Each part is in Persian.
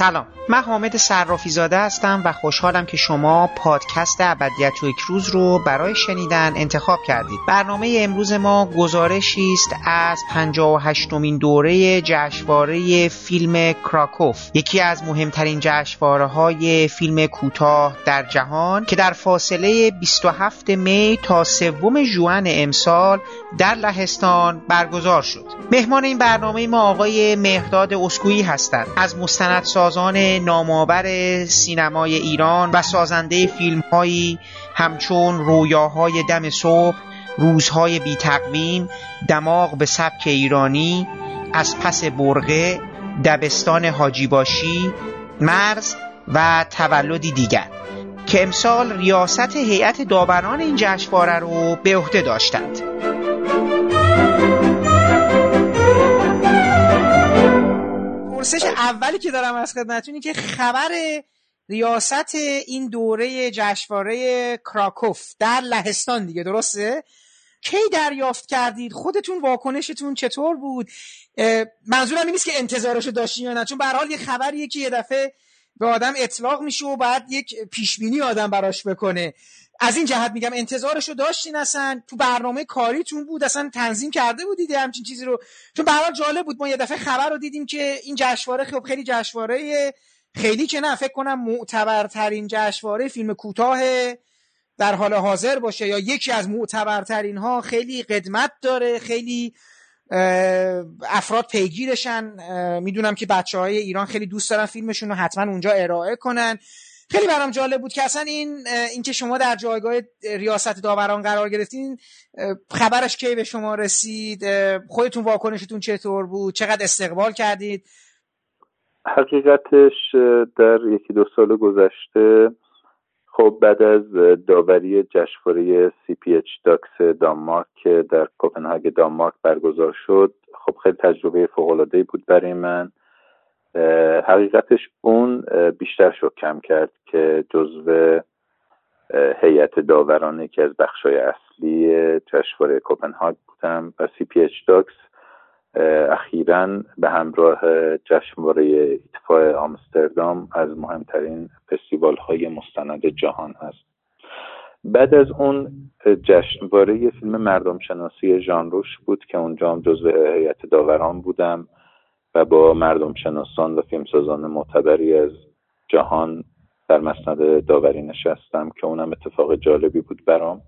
Salo من حامد صرافی زاده هستم و خوشحالم که شما پادکست ابدیت و یک روز رو برای شنیدن انتخاب کردید. برنامه امروز ما گزارشی است از 58 مین دوره جشنواره فیلم کراکوف. یکی از مهمترین جشنواره های فیلم کوتاه در جهان که در فاصله 27 می تا سوم ژوئن امسال در لهستان برگزار شد. مهمان این برنامه ما آقای مهداد اسکویی هستند. از مستندسازان نامآور سینمای ایران و سازنده فیلم هایی همچون رویاهای دم صبح روزهای بی تقویم دماغ به سبک ایرانی از پس برغه دبستان حاجیباشی مرز و تولدی دیگر. که امسال ریاست هیئت داوران این جشنواره رو به عهده داشتند. پرسش اولی که دارم از خدمتتون که خبر ریاست این دوره جشنواره کراکوف در لهستان دیگه درسته؟ کی دریافت کردید؟ خودتون واکنشتون چطور بود؟ منظورم این نیست که انتظارشو داشتین یا نه چون به حال یه خبریه که یه دفعه به آدم اطلاق میشه و بعد یک پیشبینی آدم براش بکنه. از این جهت میگم انتظارشو داشتین اصلا. تو برنامه کاریتون بود اصلا تنظیم کرده بودید همچین چیزی رو. چون برای جالب بود ما یه دفعه خبر رو دیدیم که این جشنواره خب خیلی جشنواره خیلی که نه فکر کنم معتبرترین جشنواره فیلم کوتاه در حال حاضر باشه یا یکی از معتبرترین ها خیلی قدمت داره خیلی افراد پیگیرشن. می‌دونم که بچه های ایران خیلی دوست دارن فیلمشون رو حتما اونجا ارائه کنن. خیلی برام جالب بود که اصلا این اینکه شما در جایگاه ریاست داوران قرار گرفتین خبرش کی به شما رسید؟ خودتون واکنشتون چطور بود؟ چقدر استقبال کردید؟ حقیقتش در یکی دو سال گذشته خب بعد از داوری جشنواره CPH:DOX دانمارک که در کوپنهاگن دانمارک برگزار شد خب خیلی تجربه فوق بود برای من. حقیقتش اون بیشتر کمک کرد که جزو هیئت داوران که از بخشای اصلی جشنواره کوپنهاگن بودم و CPH:DOX اخیرا به همراه جشنواره IDFA آمستردام از مهمترین فستیوال های مستند جهان هست بعد از اون جشنواره فیلم مردم شناسی ژان روش بود که اونجا هم جزو هیئت داوران بودم. و با مردم شناسان و فیلمسازان معتبری از جهان در مسند داوری نشستم که اونم اتفاق جالبی بود برام.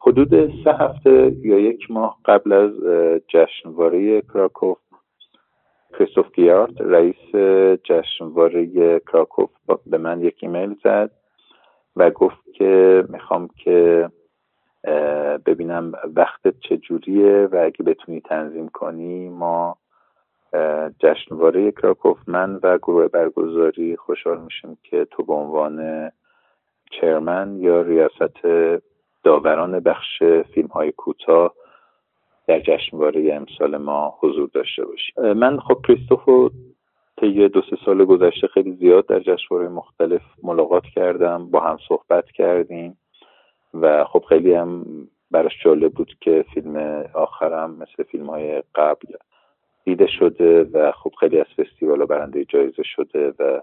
حدود سه هفته یا یک ماه قبل از جشنواره کراکوف کریستوف گیارد رئیس جشنواره کراکوف به من یک ایمیل زد و گفت که می‌خوام که ببینم وقتت چجوریه و اگه بتونی تنظیم کنی ما جشنواره کراکوف. من و گروه برگزاری خوشحال میشیم که تو به عنوان چرمن یا ریاست داوران بخش فیلم های کوتاه در جشنواره امسال ما حضور داشته باشیم. من خب کریستوفو طی دو سه سال گذشته خیلی زیاد در جشنواره مختلف ملاقات کردم با هم صحبت کردیم و خب خیلی هم براش جالب بود که فیلم آخرم مثل فیلم های قبل دیده شده و خب خیلی از فستیوال برنده جایزه شده و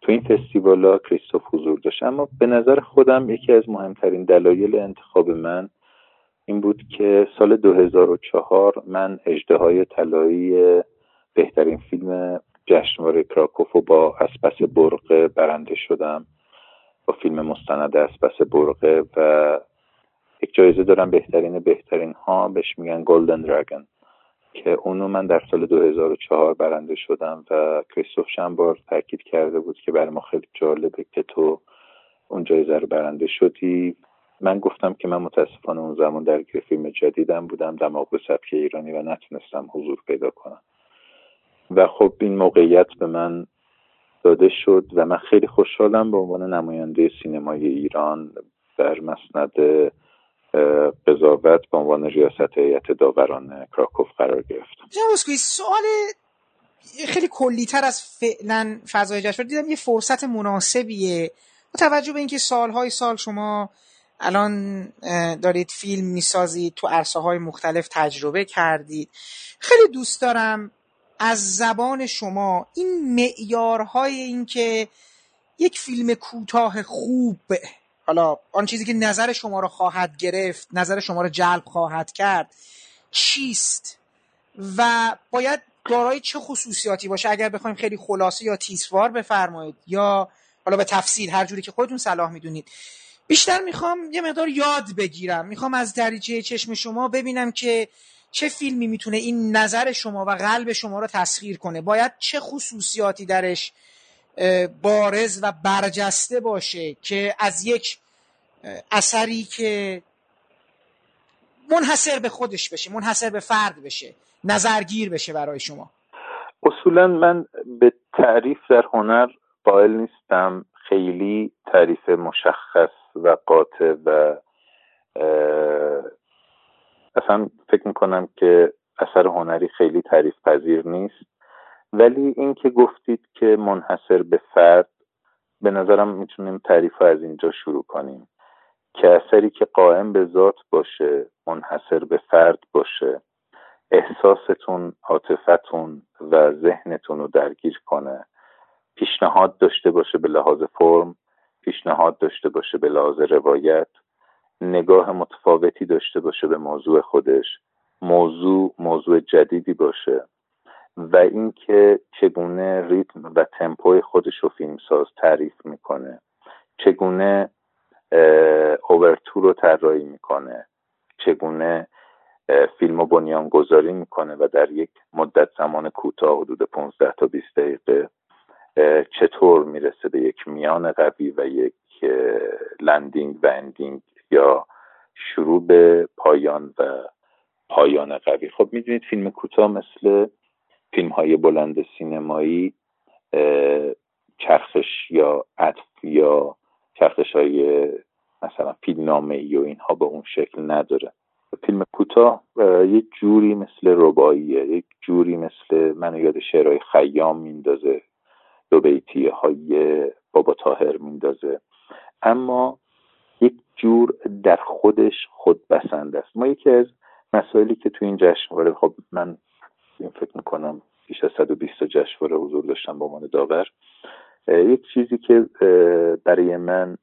تو این فستیوال ها کریستوف حضور داشت. اما به نظر خودم یکی از مهمترین دلایل انتخاب من این بود که سال 2004 من اجده های طلایی بهترین فیلم جشنواره کراکوف با اسپس برقه برنده شدم با فیلم مستند اسپس برقه و یک جایزه دارم بهترین بهترین ها بهش میگن گلدن دراگن که اونو من در سال 2004 برنده شدم و کریستوف شنبار تاکید کرده بود که برای ما خیلی جالبه که تو اون جایزه رو برنده شدی. من گفتم که من متاسفانه اون زمان در فیلم جدیدم بودم دماغ به سبک ایرانی و نتونستم حضور پیدا کنم. و خب این موقعیت به من داده شد و من خیلی خوشحالم به عنوان نماینده سینمای ایران بر مسند قضاوت به عنوان ریاست هیئت داوران کراکوف قرار گرفتم سوال خیلی کلیتر از فعلا فضای جشنواره دیدم یه فرصت مناسبیه. با توجه به اینکه سالهای سال شما الان دارید فیلم می‌سازید تو عرصه های مختلف تجربه کردید. خیلی دوست دارم از زبان شما این معیارهای این که یک فیلم کوتاه خوب حالا آن چیزی که نظر شما رو خواهد گرفت نظر شما رو جلب خواهد کرد چیست؟ و باید دارای چه خصوصیاتی باشه؟ اگر بخوایم خیلی خلاصه یا تیسوار بفرمایید یا حالا به تفصیل هر جوری که خودتون صلاح می‌دونید. بیشتر می‌خوام یه مقدار یاد بگیرم. می‌خوام از دریچه چشم شما ببینم که چه فیلمی می‌تونه این نظر شما و قلب شما رو تسخیر کنه. باید چه خصوصیاتی درش بارز و برجسته باشه که از یک اثری که منحصر به خودش بشه منحصر به فرد بشه نظرگیر بشه برای شما. اصولا من به تعریف در هنر قائل نیستم. خیلی تعریف مشخص و قاطع و اصلا فکر می‌کنم که اثر هنری خیلی تعریف پذیر نیست. ولی اینکه گفتید که منحصر به فرد به نظرم می‌تونیم تعریف از اینجا شروع کنیم. که اثری که قائم به ذات باشه منحصر به فرد باشه احساستون عاطفتون و ذهنتون رو درگیر کنه. پیشنهاد داشته باشه به لحاظ فرم پیشنهاد داشته باشه به لحاظ روایت نگاه متفاوتی داشته باشه به موضوع خودش موضوع موضوع جدیدی باشه. و اینکه چگونه ریتم و تمپوی خودش رو فیلمساز تعریف می‌کنه. چگونه اوورتور رو طراحی می‌کنه. چگونه فیلم و بنیان گذاری می‌کنه و در یک مدت زمان کوتاه حدود 15 تا 20 دقیقه چطور می‌رسه به یک میان قوی و یک landing و ending یا شروع به پایان و پایان قوی. خب می‌دونید فیلم کوتاه مثل فیلم های بلند سینمایی چرخش یا عطف یا چرخش های مثلا فیلم نامه ای و اینها به اون شکل نداره. فیلم کوتاه یک جوری مثل رباییه یک جوری مثل منو یاد شعرهای خیام میندازه دو بیتیه های بابا تاهر میندازه. اما یک جور در خودش خود بسند است. ما یکی از مسائلی که تو این جشنواره خب من فکر می‌کنم بیش از 120 جشنواره حضور داشتم با عنوان داور. یک چیزی که برای من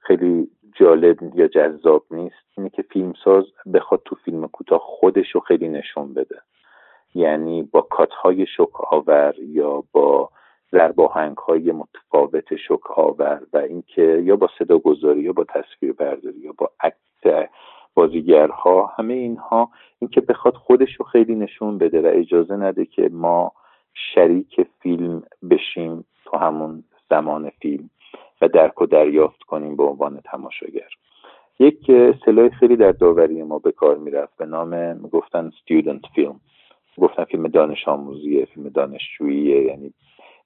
خیلی جالب یا جذاب نیست اینه که فیلمساز بخواد تو فیلم کوتاه خودش رو خیلی نشون بده. یعنی با کات های شک آور یا با زرباهنگ های متفاوت شک آور و اینکه یا با صدا گذاری یا با تصویر برداری یا با عکس بازیگرها همه اینها اینکه بخواد خودش رو خیلی نشون بده و اجازه نده که ما شریک فیلم بشیم تو همون زمان فیلم و درک و دریافت کنیم به عنوان تماشاگر. یک سلاح خیلی در داوری ما به کار می‌رفت به نام گفتن student فیلم گفتن فیلم دانش آموزیه فیلم دانشجوییه. یعنی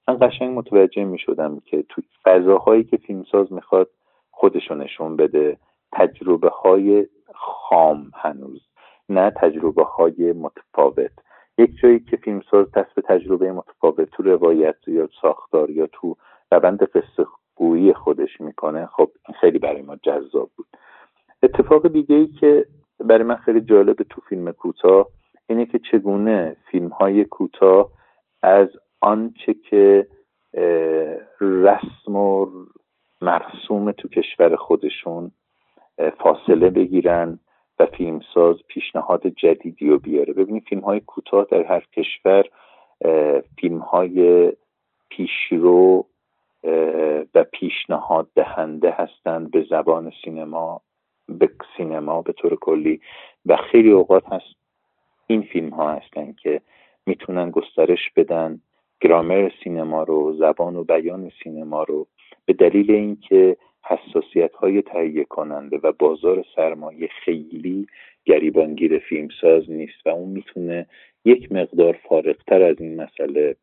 من قشنگ متوجه می شدم که تو فضاهایی که فیلمساز می‌خواد خودشو نشون بده. تجربه های خام هنوز نه تجربه های متفاوت. یک جایی که فیلمساز دست به تجربه متفاوت تو روایت یا ساختار یا تو روند قصه گویی خودش می‌کنه خب این خیلی برای ما جذاب بود. اتفاق دیگه ای که برای من خیلی جالب تو فیلم کوتاه اینه که چگونه فیلم های کوتاه از آنچه که رسم و مرسوم تو کشور خودشون فاصله بگیرن و فیلمساز پیشنهاد جدیدی رو بیاره. ببینید فیلم های کوتاه در هر کشور فیلم های پیشرو و پیشنهاد دهنده هستند به زبان سینما به سینما به طور کلی. و خیلی اوقات هست این فیلم ها هستن که می‌تونن گسترش بدن گرامر سینما رو زبان و بیان سینما رو. به دلیل اینکه حساسیت های تهیه کننده و بازار سرمایه خیلی گریبانگیر فیلمساز نیست و اون می‌تونه یک مقدار فارغتر از این مسئله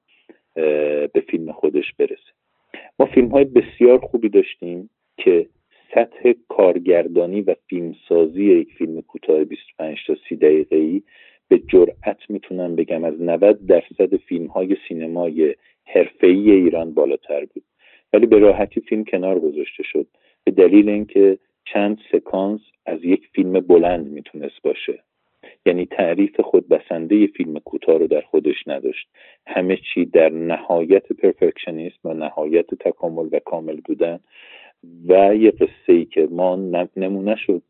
به فیلم خودش برسه. ما فیلم های بسیار خوبی داشتیم که سطح کارگردانی و فیلمسازی یک فیلم کوتاه 25 تا 30 دقیقه ای به جرأت می‌تونم بگم از 90 درصد فیلم های سینمای حرفه‌ای ایران بالاتر بود. ولی به راحتی فیلم کنار گذاشته شد. به دلیل اینکه چند سکانس از یک فیلم بلند می‌تونست باشه. یعنی تعریف خود بسنده فیلم کوتاه رو در خودش نداشت. همه چی در نهایت پرفکشنیسم و نهایت تکامل و کامل بودن و یه قصه ای که ما نمونه شد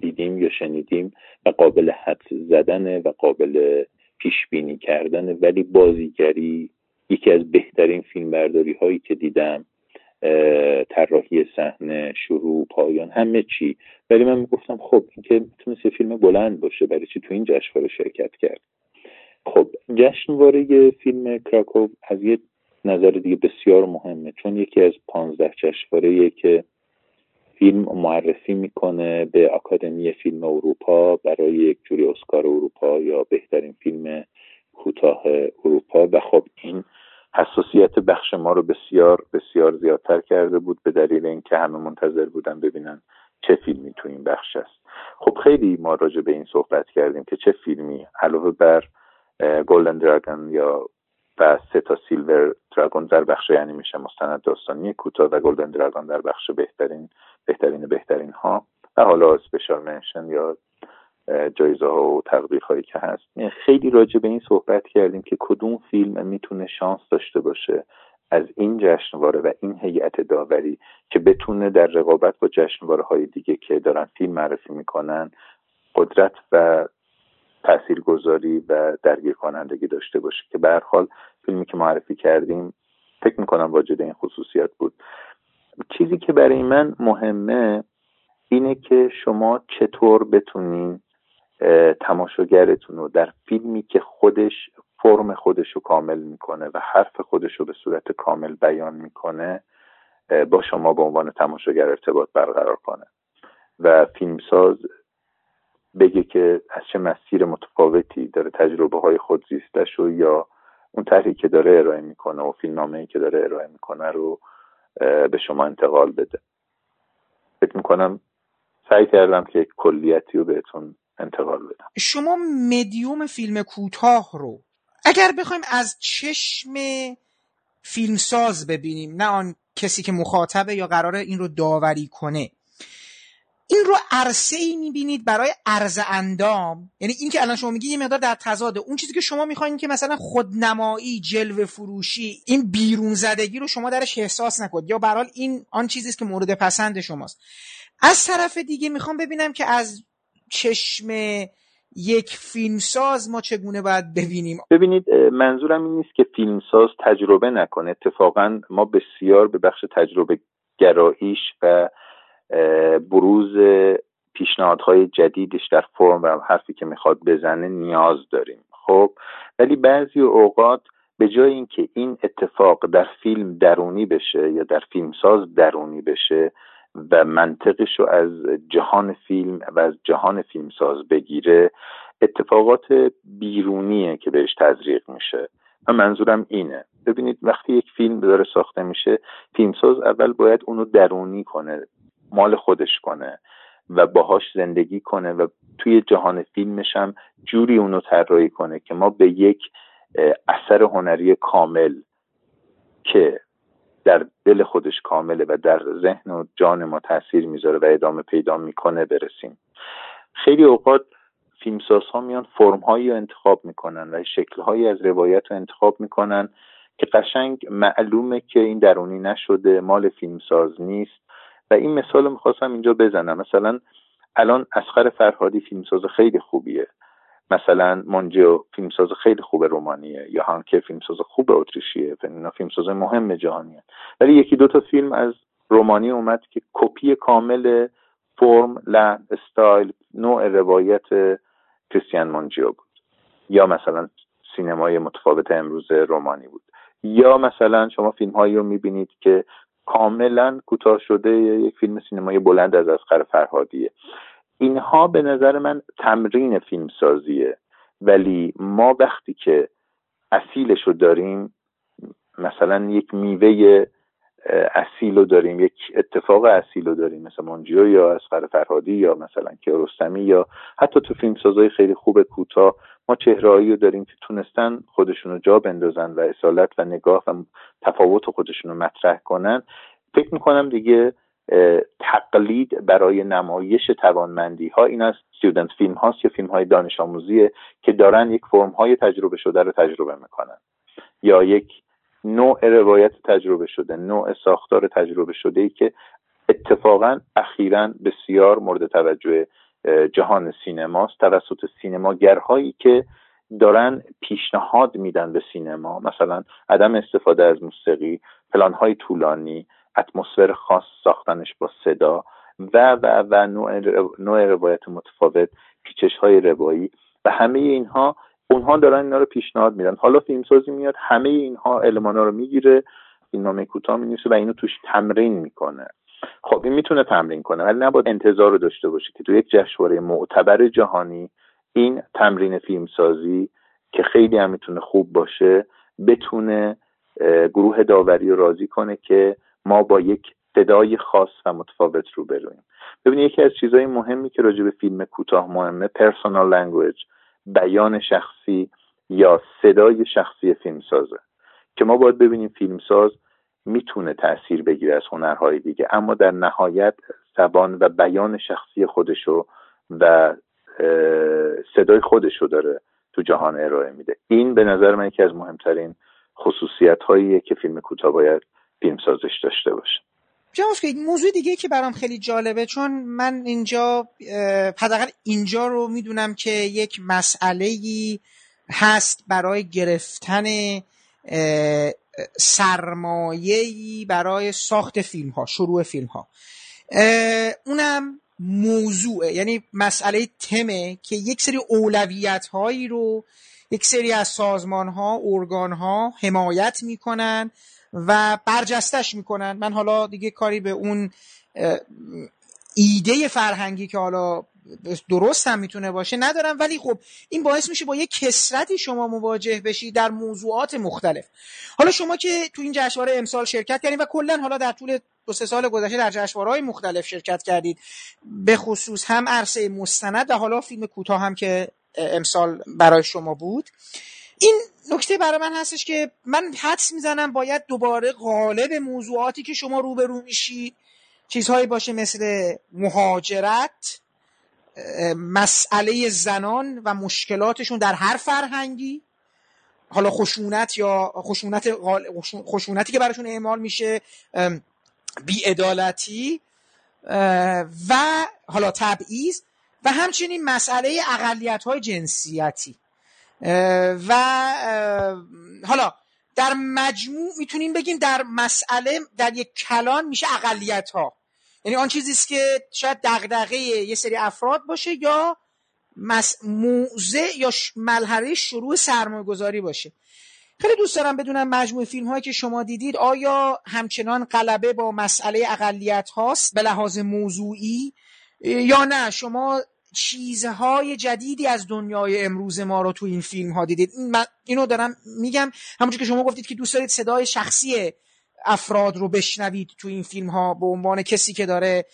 دیدیم یا شنیدیم و قابل حد زدن و قابل پیش بینی کردن ولی بازیگری یکی از بهترین فیلم برداری هایی که دیدم طراحی صحنه شروع پایان همه چی. ولی من می‌گفتم خب این که می‌تونست یه فیلم بلند باشه برای چی تو این جشنواره شرکت کرد؟ خب جشنواره فیلم کراکوب از یه نظر دیگه بسیار مهمه. چون یکی از پانزده جشنواره که فیلم معرفی می‌کنه به آکادمی فیلم اروپا برای یک جوری اسکار اروپا یا بهترین فیلم کوتاه اروپا. و خب این حساسیت بخش ما رو بسیار بسیار زیادتر کرده بود به دلیل اینکه همه منتظر بودن ببینن چه فیلمی تو این بخش است. خب خیلی ما راجع به این صحبت کردیم که چه فیلمی علاوه بر گلدن دراگون یا و سه تا سیلور دراگون در بخش میشه مستند داستانی کوتاه و گلدن دراگون در بخش بهترین بهترین بهترین ها و حالا اسپیشال منشن یا جایزه ها و تقدیر هایی که هست. خیلی راجع به این صحبت کردیم که کدوم فیلم می‌تونه شانس داشته باشه از این جشنواره و این هیئت داوری که بتونه در رقابت با جشنواره های دیگه که دارن فیلم معرفی می‌کنن قدرت و تاثیرگذاری و درگیر کنندگی داشته باشه. که به فیلمی که معرفی کردیم فکر می‌کنم واجد این خصوصیت بود. چیزی که برای من مهمه اینه که شما چطور بتونین تماشاگرتون رو در فیلمی که خودش فرم خودش رو کامل می‌کنه و حرف خودش رو به صورت کامل بیان می‌کنه با شما به عنوان تماشاگر ارتباط برقرار کنه. و فیلمساز بگه که از چه مسیر متفاوتی داره تجربه های خود زیستش و یا اون طرحی که داره ارائه می‌کنه و فیلمنامه که داره ارائه می‌کنه رو به شما انتقال بده. فکر می‌کنم سعی کردم که یک کلیتی رو بهتون انتقال بدم. شما مدیوم فیلم کوتاه رو اگر بخوایم از چشم فیلمساز ببینیم نه آن کسی که مخاطبه یا قراره این رو داوری کنه. این رو عرصه ای می‌بینید برای عرض اندام. یعنی این که الان شما میگی یه مقدار در تضاده اون چیزی که شما می‌خواین که مثلا خودنمایی جلوه فروشی این بیرون زدگی رو شما درش احساس نکنید. یا برحال این آن چیزی است که مورد پسند شماست. از طرف دیگه می‌خوام ببینم که از چشم یک فیلمساز ما چگونه باید ببینیم؟ ببینید منظورم این نیست که فیلمساز تجربه نکنه. اتفاقا ما بسیار به بخش تجربه گراییش و بروز پیشنهادهای جدیدش در فرم و حرفی که می‌خواد بزنه نیاز داریم. خب ولی بعضی اوقات به جای اینکه این اتفاق در فیلم درونی بشه یا در فیلمساز درونی بشه و منطقش رو از جهان فیلم و از جهان فیلمساز بگیره اتفاقات بیرونیه که بهش تزریق میشه. و منظورم اینه. ببینید وقتی یک فیلم داره ساخته میشه فیلمساز اول باید اونو درونی کنه مال خودش کنه و باهاش زندگی کنه و توی جهان فیلمش هم جوری اونو طراحی کنه که ما به یک اثر هنری کامل که در دل خودش کامله و در ذهن و جان ما تاثیر می‌ذاره و ادامه پیدا می‌کنه برسیم. خیلی اوقات فیلمساز ها میان فرم هایی رو انتخاب می‌کنن و شکل هایی از روایت رو انتخاب می‌کنن که قشنگ معلومه که این درونی نشده مال فیلمساز نیست و این مثال می‌خواستم اینجا بزنم. مثلا الان اسخر فرهادی فیلمساز خیلی خوبیه. مثلا مونجو فیلمساز خیلی خوب رومانیه یا هانکه فیلمساز خوب اتریشیه اینا فیلمساز مهم جهانیه. ولی یکی دو تا فیلم از رومانی اومد که کپی کامل فرم لحن استایل نوع روایت کریستیان مونجیو بود. یا مثلا سینمای متفاوت امروز رومانی بود. یا مثلا شما فیلم هایی رو می‌بینید که کاملا کوتاه شده یک فیلم سینمایی بلند از اصغر فرهادیه. اینها به نظر من تمرین فیلم سازیه ولی ما وقتی که اصیلش رو داریم مثلا یک میوه اصیل رو داریم یک اتفاق اصیل رو داریم مثل منجیو یا اسقر فرهادی یا مثلا کیارستمی یا حتی تو فیلمسازهای خیلی خوب کوتاه ما چهرهایی رو داریم که تونستن خودشون رو جا بندازن و اصالت و نگاه و تفاوت خودشون رو مطرح کنن. فکر می‌کنم دیگه تقلید برای نمایش توانمندی ها این از استودنت فیلم هاست یا فیلم های دانش آموزیه که دارن یک فرم های تجربه شده رو تجربه می‌کنن. یا یک نوع روایت تجربه شده نوع ساختار تجربه شده ای که اتفاقا اخیرا بسیار مورد توجه جهان سینماست. توسط سینماگرهایی که دارن پیشنهاد میدن به سینما. مثلا عدم استفاده از موسیقی پلانهای طولانی اتمسفر خاص ساختنش با صدا و و و نوع, نوع روایت متفاوت پیچش های روایی و همه اینها اونها دارن اینا رو پیشنهاد میدن. حالا فیلمسازی میاد همه اینها المانا رو می‌گیره فیلمنامه کوتاه می‌نویسه و اینو توش تمرین می‌کنه. خب این می‌تونه تمرین کنه ولی نباید انتظار رو داشته باشه که تو یک جشنواره معتبر جهانی این تمرین فیلمسازی که خیلی هم می‌تونه خوب باشه بتونه گروه داوری رو راضی کنه که ما با یک صدای خاص و متفاوت رو برویم ببینید یکی از چیزهای مهمی که راجع به فیلم کوتاه مهمه personal language بیان شخصی یا صدای شخصی فیلمسازه. که ما باید ببینیم فیلمساز می‌تونه تاثیر بگیره از هنرهای دیگه اما در نهایت زبان و بیان شخصی خودشو و صدای خودشو داره تو جهان ارائه میده. این به نظر من یکی از مهمترین خصوصیت هاییه که فیلم کوتاه باید فیلمسازش داشته باشه. جناب موضوع دیگه که برام خیلی جالبه چون من اینجا حداقل اینجا رو می‌دونم که یک مسئله هست برای گرفتن سرمایه‌ای برای ساخت فیلم ها شروع فیلم ها اونم موضوعه یعنی مسئله تمه که یک سری اولویت هایی رو یک سری از سازمان ها ارگان ها حمایت می‌کنن و برجستش می‌کنن. من حالا دیگه کاری به اون ایده فرهنگی که حالا درست هم می‌تونه باشه ندارم. ولی خب این باعث میشه با یه کسرتی شما مواجه بشی در موضوعات مختلف. حالا شما که تو این جشنواره امسال شرکت کردید و کلا حالا در طول دو سه سال گذشته در جشنواره‌های مختلف شرکت کردید به خصوص هم عرصه مستند و حالا فیلم کوتاه هم که امسال برای شما بود. این نکته برای من هستش که من حدس می‌زنم باید دوباره غالب موضوعاتی که شما روبرو میشید چیزهایی باشه مثل مهاجرت مسئله زنان و مشکلاتشون در هر فرهنگی حالا خشونت یا خشونت خشونتی که براشون اعمال میشه بیعدالتی و حالا تبعیض و همچنین مسئله اقلیت های جنسیتی. و حالا در مجموع می‌تونیم بگیم در مسئله در یک کلان میشه اقلیت ها یعنی آن چیزی است که شاید دغدغه یه سری افراد باشه یا موزه یا ملحره شروع سرمایه گذاری باشه. خیلی دوست دارم بدونم مجموع فیلم هایی که شما دیدید آیا همچنان غلبه با مسئله اقلیت هاست به لحاظ موضوعی؟ یا نه؟ شما چیزهای جدیدی از دنیای امروز ما رو تو این فیلم ها دیدید من اینو دارم میگم. همونجور که شما گفتید که دوست دارید صدای شخصی افراد رو بشنوید تو این فیلم ها به عنوان کسی که داره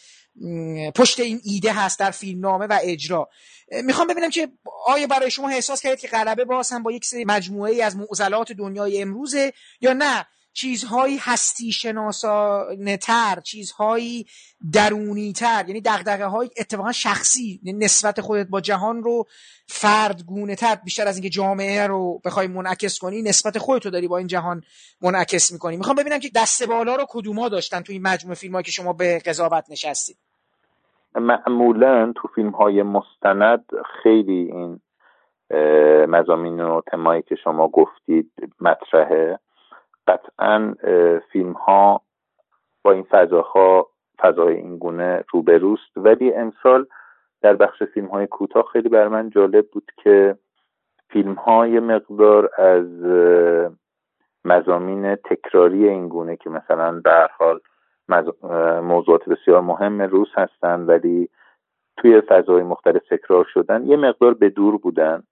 پشت این ایده هست در فیلم نامه و اجرا. می‌خوام ببینم که آیا برای شما احساس کردید که غلبه باز هم با یک سری مجموعه ای از معضلات دنیای امروزه یا نه؟ چیزهایی هستی شناسانه تر چیزهایی درونی تر یعنی دقدقه های اتفاقا شخصی نسبت خودت با جهان رو فردگونه تر بیشتر از اینکه جامعه رو بخوای منعکس کنی نسبت خودتو داری با این جهان منعکس می‌کنی. می‌خوام ببینم که دست بالا رو کدوما داشتن تو این مجموعه فیلم که شما به قضاوت نشستید؟ معمولا تو فیلم های مستند خیلی این مزامین و تمایی که شما گفتید مطرحه. قطعا فیلم ها با این فضاها فضای این گونه روبروست. ولی امسال در بخش فیلم های کوتاه خیلی بر من جالب بود که فیلم های مقدار از مزامین تکراری این گونه که مثلا در حال موضوعات بسیار مهم روز هستن ولی توی فضای مختلف تکرار شدن یه مقدار به دور بودن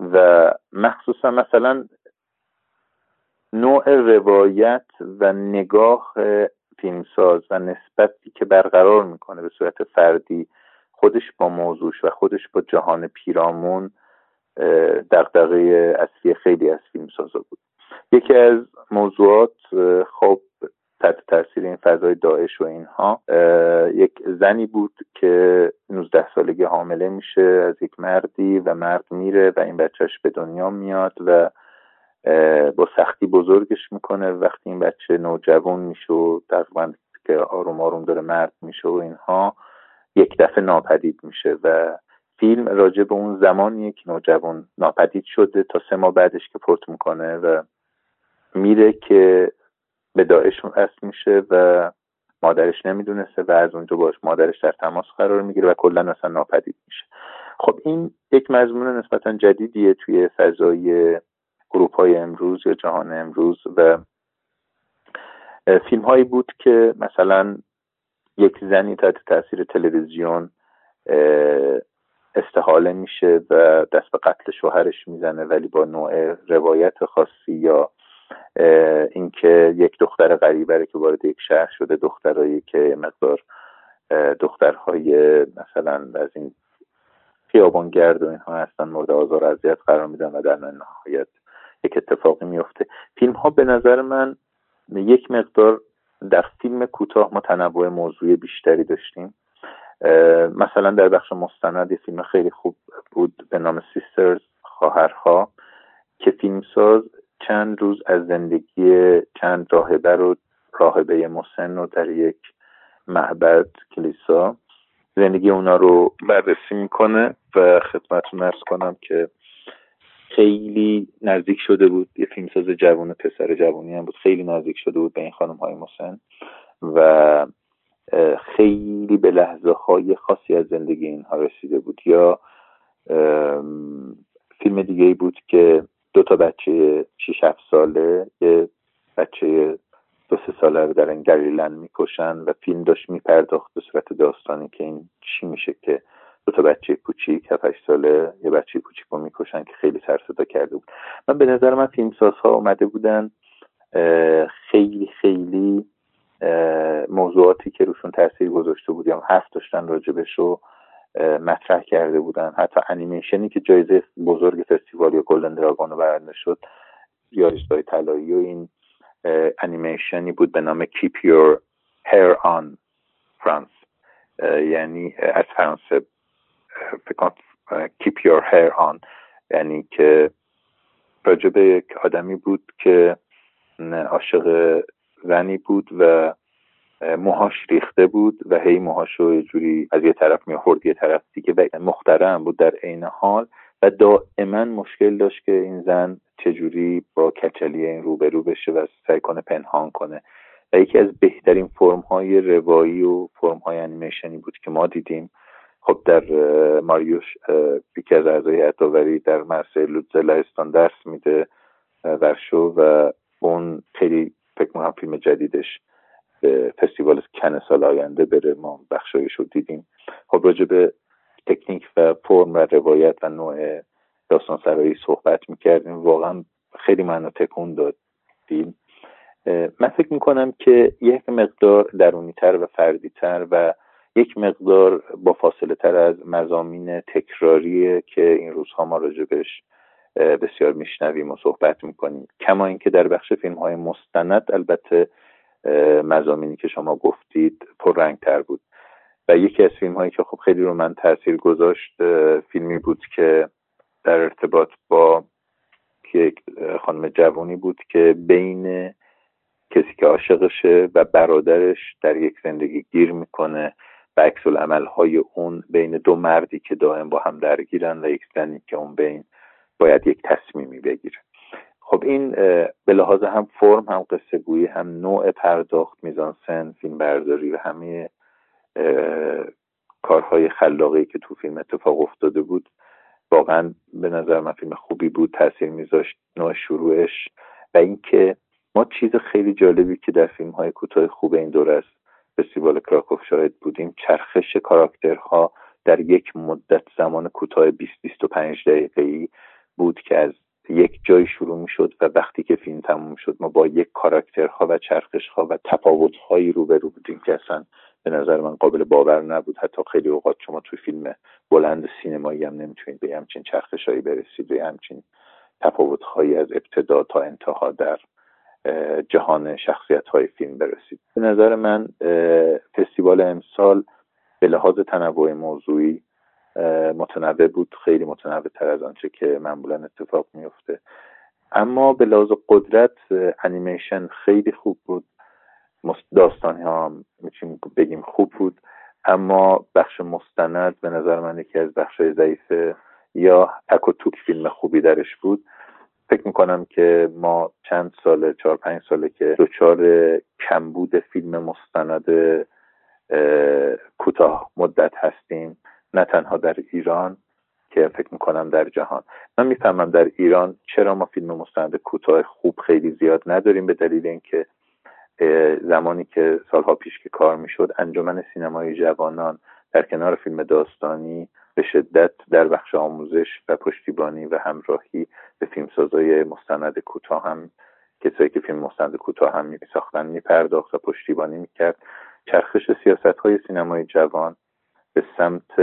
و مخصوصا مثلا نوع روایت و نگاه فیلمساز و نسبتی که برقرار می‌کنه به صورت فردی خودش با موضوعش و خودش با جهان پیرامون دقدقه اصلی خیلی از فیلمسازا بود. یکی از موضوعات خب تحت تاثیر این فضای داعش و اینها یک زنی بود که 19 سالگی حامله میشه از یک مردی و مرد میره و این بچهش به دنیا میاد و با سختی بزرگش می‌کنه. وقتی این بچه نوجوان میشه و تقریبا که آروم آروم داره مرد میشه و اینها یک دفعه ناپدید میشه و فیلم راجع به اون زمانی که نوجوان ناپدید شده تا سه ماه بعدش که فوت می‌کنه و میره که به داعش اصل میشه و مادرش نمی‌دونسته و از اونجا باش مادرش در تماس قرار می‌گیره و کلا اصلا ناپدید میشه. خب این یک مضمون نسبتا جدیدیه توی فضای گروپ های امروز یا جهان امروز و فیلم هایی بود که مثلا یک زنی تحت تاثیر تلویزیون استحاله میشه و دست به قتل شوهرش می‌زنه ولی با نوع روایت خاصی یا اینکه یک دختر غریبه که وارد یک شهر شده دخترایی که مقدار دخترهای مثلا از این خیابانگرد و اینها هستن مورد آزار اذیت قرار میدن و در نهایت یک اتفاقی میفته. فیلم ها به نظر من یک مقدار در فیلم کوتاه ما تنوع موضوعی بیشتری داشتیم. مثلا در بخش مستند یه فیلم خیلی خوب بود به نام سیسترز خواهرها که فیلمساز چند روز از زندگی چند راهبه رو راهبه مسن رو در یک معبد کلیسا زندگی اونا رو بررسی می‌کنه و خدمتتون ارز کنم که خیلی نزدیک شده بود. یه فیلمساز جوان پسر جوانی هم بود. خیلی نزدیک شده بود به این خانم های مسن و خیلی به لحظه های خاصی از زندگی اینها رسیده بود. یا فیلم دیگه ای بود که دو تا بچه 6 7 ساله یه بچه دو سه ساله رو در این می‌کشن و فیلم داشت میپرداخت به صورت داستانی که این چی میشه که دو تا بچه کوچیک 7 ساله یه بچه کوچیک رو می‌کشن که خیلی سر صدا کرده بود. من به نظر من فیلمسازها اومده بودن خیلی خیلی موضوعاتی که روشون تاثیر گذاشته بود یا حرف داشتن راجبش رو مطرح کرده بودن. حتی انیمیشنی که جایزه بزرگ فستیوال یا گلدن دراگون رو برنده شد یاریستای طلایی و این انیمیشنی بود به نام Keep Your Hair On France یعنی از فرانسه فکر Keep Your Hair On. یعنی که راجبه یک آدمی بود که عاشق زنی بود و موهاش ریخته بود و هی موهاش رو جوری از یه طرف می‌خورد یه طرف دیگه. و مخترم بود در عین حال و دائما مشکل داشت که این زن چجوری با کچلی این روبرو بشه و سعی کنه پنهان کنه. و یکی از بهترین فرم های روایی و فرم های انیمیشنی بود که ما دیدیم. خب در ماریوش یکی از اعضای اتاوری در مرسه لودزلایستان درس میده ورشو و اون خیلی فکر می‌کنم فیلم جدیدش به فستیوال کن سال آینده بره ما بخشایش رو دیدیم. خب راجع به تکنیک و فرم و روایت و نوع داستان سرایی صحبت می‌کردیم. واقعا خیلی منو تکون داد فیلم من فکر می‌کنم که یک مقدار درونی تر و فردی تر و یک مقدار با فاصله تر از مزامین تکراریه که این روزها ما راجبش بسیار میشنویم و صحبت می‌کنیم. کما اینکه در بخش فیلم های مستند البته مزامینی که شما گفتید رنگ تر بود. و یکی از فیلم هایی که خب خیلی رو من تاثیر گذاشت فیلمی بود که در ارتباط با یک خانم جوانی بود که بین کسی که عاشقشه و برادرش در یک زندگی گیر می‌کنه. و عکس های اون بین دو مردی که دائم با هم درگیرن و یک زنی که اون بین باید یک تصمیمی بگیره. خب این به لحاظ هم فرم هم قصه گویی هم نوع پرداخت میزان سن فیلم برداری و همه کارهای خلاقی که تو فیلم اتفاق افتاده بود واقعا به نظر من فیلم خوبی بود تاثیر میذاشت نوع شروعش. و اینکه ما چیز خیلی جالبی که در فیلم های کوتاه خوب این دور است فستیوال کراکوف شاهد بودیم چرخش کاراکترها در یک مدت زمان کوتاه 20 25 دقیقه ای بود که از یک جای شروع می شد و وقتی که فیلم تموم شد ما با یک کاراکترها و چرخشها و تفاوتهایی روبرو بودیم که اصلا به نظر من قابل باور نبود. حتی خیلی اوقات شما توی فیلم بلند سینمایی هم نمی‌تونید به همچین چرخشهایی برسید به همچین تفاوتهایی از ابتدا تا انتها در جهان شخصیت های فیلم برسید. به نظر من فستیوال امسال به لحاظ تنوع موضوعی متنوع بود خیلی متنوع تر از آنچه که معمولا اتفاق میفته اما به لحاظ قدرت انیمیشن خیلی خوب بود. داستانی ها می‌تونیم بگیم خوب بود. اما بخش مستند به نظر من یکی از بخش ضعیف یا تک و توک فیلم خوبی درش بود. فکر می‌کنم که ما چند ساله چهار پنج ساله که دچار کمبود فیلم مستند کوتاه مدت هستیم نه تنها در ایران که فکر می‌کنم در جهان. من می‌فهمم در ایران چرا ما فیلم مستند کوتاه خوب خیلی زیاد نداریم به دلیل اینکه زمانی که سالها پیش که کار می‌شد انجمن سینمای جوانان در کنار فیلم داستانی به شدت در بخش آموزش و پشتیبانی و همراهی به فیلمسازای مستند کوتاه هم کسایی که فیلم مستند کوتاه هم می ساختن میپرداخت و پشتیبانی می‌کرد. چرخش سیاست های سینمای جوان به سمت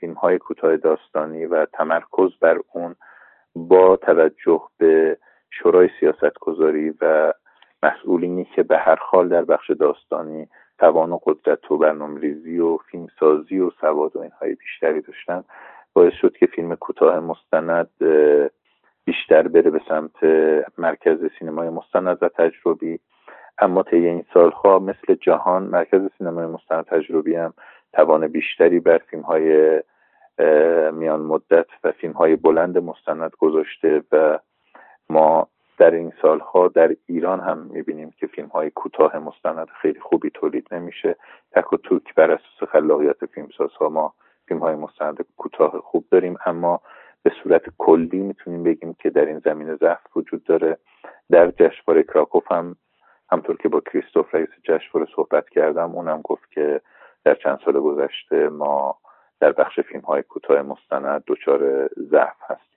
فیلم های کوتاه داستانی و تمرکز بر اون با توجه به شورای سیاست گذاری و مسئولینی که به هر حال در بخش داستانی توان و قدرت و برنامه ریزی و فیلمسازی و سواد و اینهای بیشتری داشتن. باعث شد که فیلم کوتاه مستند بیشتر بره به سمت مرکز سینمای مستند و تجربی. اما طی این سالها مثل جهان مرکز سینمای مستند تجربی هم توان بیشتری بر فیلم های میان مدت و فیلم های بلند مستند گذاشته و ما در این سالها در ایران هم می‌بینیم که فیلم های کوتاه مستند خیلی خوبی تولید نمیشه. تک و توک بر اساس خلاقیت فیلمسازها ما فیلم های مستند کوتاه خوب داریم اما به صورت کلی می‌تونیم بگیم که در این زمینه ضعف وجود داره. در جشنواره کراکوف هم همطور که با کریستوف رئیس جشنواره صحبت کردم اونم گفت که در چند سال گذشته ما در بخش فیلم های کوتاه مستند دچار ضعف هستیم.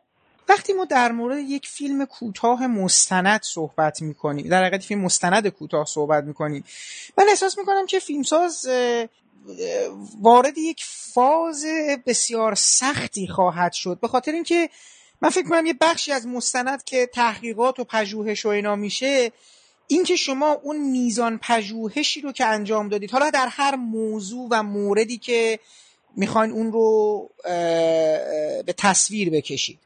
وقتی ما در مورد یک فیلم کوتاه مستند صحبت می‌کنیم در حقیقت فیلم مستند کوتاه صحبت می‌کنیم من احساس می‌کنم که فیلمساز وارد یک فاز بسیار سختی خواهد شد. به خاطر اینکه من فکر کنم یه بخشی از مستند که تحقیقات و پژوهش و اینا میشه اینکه شما اون میزان پژوهشی رو که انجام دادید حالا در هر موضوع و موردی که می‌خواین اون رو به تصویر بکشید.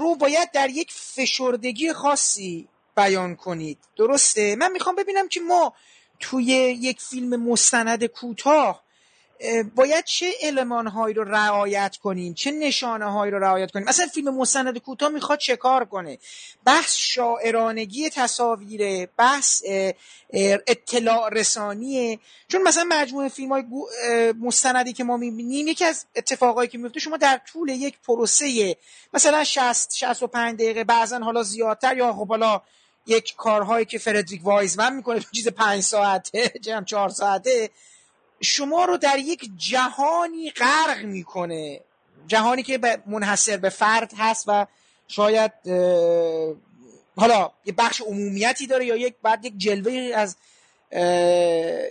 رو باید در یک فشردگی خاصی بیان کنید. درسته؟ من می‌خوام ببینم که ما توی یک فیلم مستند کوتاه باید چه علمان هایی رو رعایت کنیم چه نشانه هایی رو رعایت کنیم مثلا فیلم مستند کوتاه می‌خواد چه کار کنه؟ بحث شاعرانگی تصاویره بحث اطلاع رسانیه چون مثلا مجموعه فیلم های مستندی که ما می‌بینیم یکی از اتفاقایی که میفته شما در طول یک پروسه مثلا 60 65 دقیقه بعضا حالا زیادتر یا خب حالا یک کارهایی که فردریک وایزمن می‌کنه چیز پنج ساعته جمع چهار ساعته شما رو در یک جهانی غرق می‌کنه. جهانی که منحصر به فرد هست و شاید حالا یه بخش عمومیتی داره یا یک بعد یک جلوه از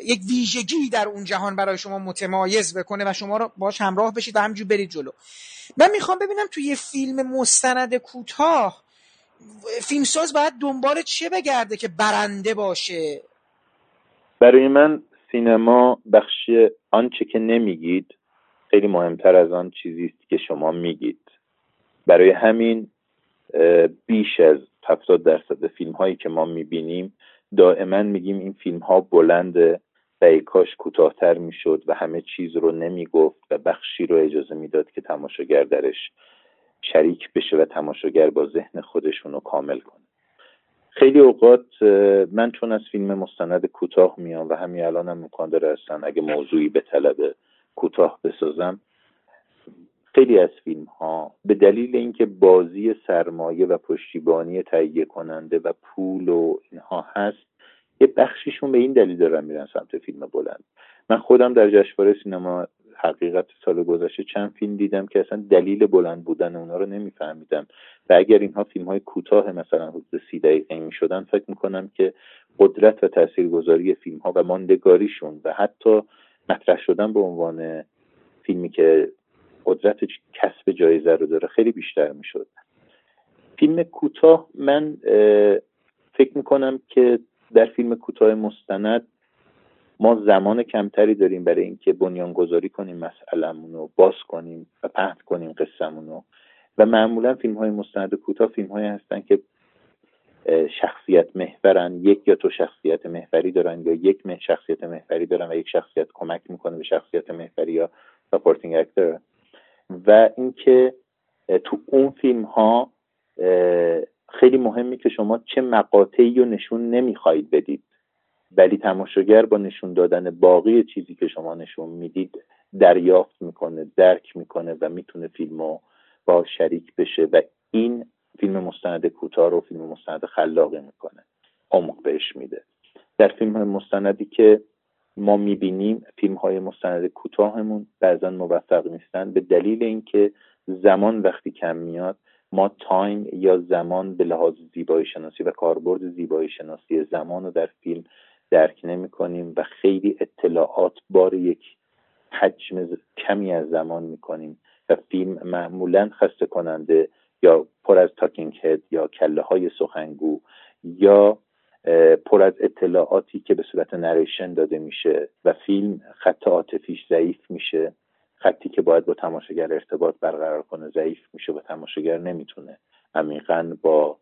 یک ویژگی در اون جهان برای شما متمایز بکنه و شما رو باش همراه بشید و همجور برید جلو. من می‌خوام ببینم توی یه فیلم مستند کوتاه فیلمساز باید دنبال چه بگرده که برنده باشه؟ برای من سینما بخشی آنچه که نمیگید خیلی مهمتر از آن چیزی است که شما میگید. برای همین بیش از 70 درصد فیلم هایی که ما می‌بینیم دائما میگیم این فیلم ها بلنده و ای کاش کوتاهتر می‌شد و همه چیز رو نمی‌گفت و بخشی رو اجازه می‌داد که تماشاگر درش شریک بشه و تماشاگر با ذهن خودشون رو کامل کنه. خیلی اوقات من چون از فیلم مستند کوتاه میام و همین الانم هم امکان داره هستن اگه موضوعی به طلب کوتاه بسازم خیلی از فیلم ها به دلیل اینکه بازی سرمایه و پشتیبانی تهیه کننده و پول و اینها هست یه بخشیشون به این دلیل دارن میرن سمت فیلم بلند. من خودم در جشنواره سینما حقیقت سال گذشته چند فیلم دیدم که اصلا دلیل بلند بودن اونا رو نمیفهمیدم. و اگر اینها فیلم های کوتاه مثلا حدود سی دقیقه می شدن فکر می‌کنم که قدرت و تاثیرگذاری فیلم ها و ماندگاریشون و حتی مطرح شدن به عنوان فیلمی که قدرت کسب جایزه رو داره خیلی بیشتر می‌شد. فیلم کوتاه من فکر می‌کنم که در فیلم کوتاه مستند ما زمان کمتری داریم برای اینکه بنیانگذاری کنیم مسئلهمون رو باز کنیم و پهن کنیم قصهمون رو. و معمولا فیلم های مستند کوتاه فیلم هایی هستن که شخصیت محورن. یک یا دو شخصیت محوری دارن یا یک شخصیت محوری دارن و یک شخصیت کمک می‌کنه به شخصیت محوری یا supporting actor و اینکه تو اون فیلم ها خیلی مهمه که شما چه مقاطعی رو نشون نمی‌خواهید بدید. ولی تماشاگر با نشون دادن باقی چیزی که شما نشون می‌دید دریافت می‌کنه درک می‌کنه و می‌تونه فیلم رو با شریک بشه و این فیلم مستند کوتاه رو فیلم مستند خلاقه می‌کنه. عمق بهش میده. در فیلم مستندی که ما می‌بینیم فیلم های مستند کوتاهمون بعضا موفق نیستن به دلیل اینکه زمان وقتی کم میاد ما تایم یا زمان به لحاظ زیبایی شناسی و کاربرد زیبایی شناسی زمان رو در فیلم درک نمی کنیم و خیلی اطلاعات بار یک حجم کمی از زمان می کنیم و فیلم معمولا خسته کننده یا پر از تاکینگ هد یا کله های سخنگو یا پر از اطلاعاتی که به صورت نریشن داده میشه و فیلم خط عاطفیش ضعیف میشه خطی که باید با تماشاگر ارتباط برقرار کنه ضعیف میشه و تماشاگر نمی‌تونه عمیقا با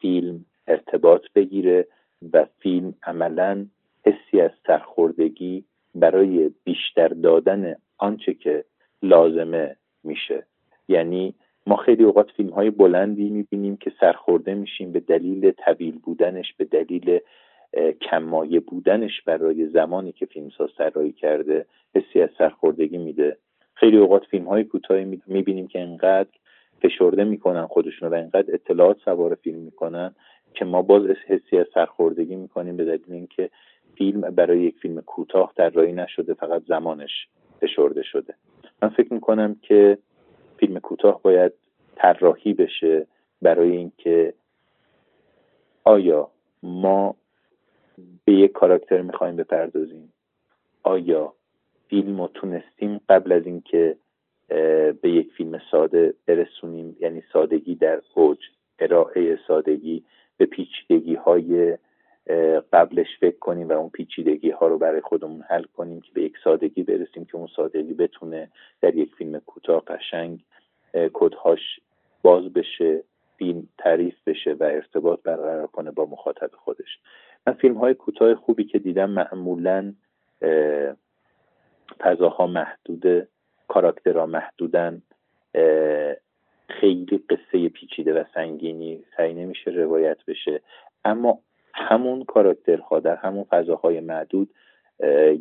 فیلم ارتباط بگیره. و فیلم عملا حسی از سرخوردگی برای بیشتر دادن آنچه که لازمه میشه. یعنی ما خیلی اوقات فیلم های بلندی می‌بینیم که سرخورده میشیم به دلیل طویل بودنش به دلیل کمایه بودنش برای زمانی که فیلمساز طراحی کرده حسی از سرخوردگی میده. خیلی اوقات فیلم های کوتاهی می‌بینیم که انقدر فشرده می‌کنن خودشون و انقدر اطلاعات سوار فیلم می‌کنن که ما باز حسی از سرخوردگی می‌کنیم به دلیل اینکه فیلم برای یک فیلم کوتاه طراحی نشده فقط زمانش فشرده شده. من فکر می‌کنم که فیلم کوتاه باید طراحی بشه برای اینکه آیا ما به یک کاراکتر می‌خوایم بپردازیم؟ آیا فیلم رو تونستیم قبل از اینکه به یک فیلم ساده برسونیم؟ یعنی سادگی در اوج ارائه سادگی به پیچیدگی های قبلش فکر کنیم و اون پیچیدگی ها رو برای خودمون حل کنیم که به یک سادگی برسیم که اون سادگی بتونه در یک فیلم کوتاه قشنگ کدهاش باز بشه فیلم تعریف بشه و ارتباط برقرار کنه با مخاطب خودش. من فیلم های کوتاه خوبی که دیدم معمولا فضاها محدوده کاراکترها محدودن خیلی قصه پیچیده و سنگینی سعی نمیشه روایت بشه. اما همون کاراکترها در همون فضاهای معدود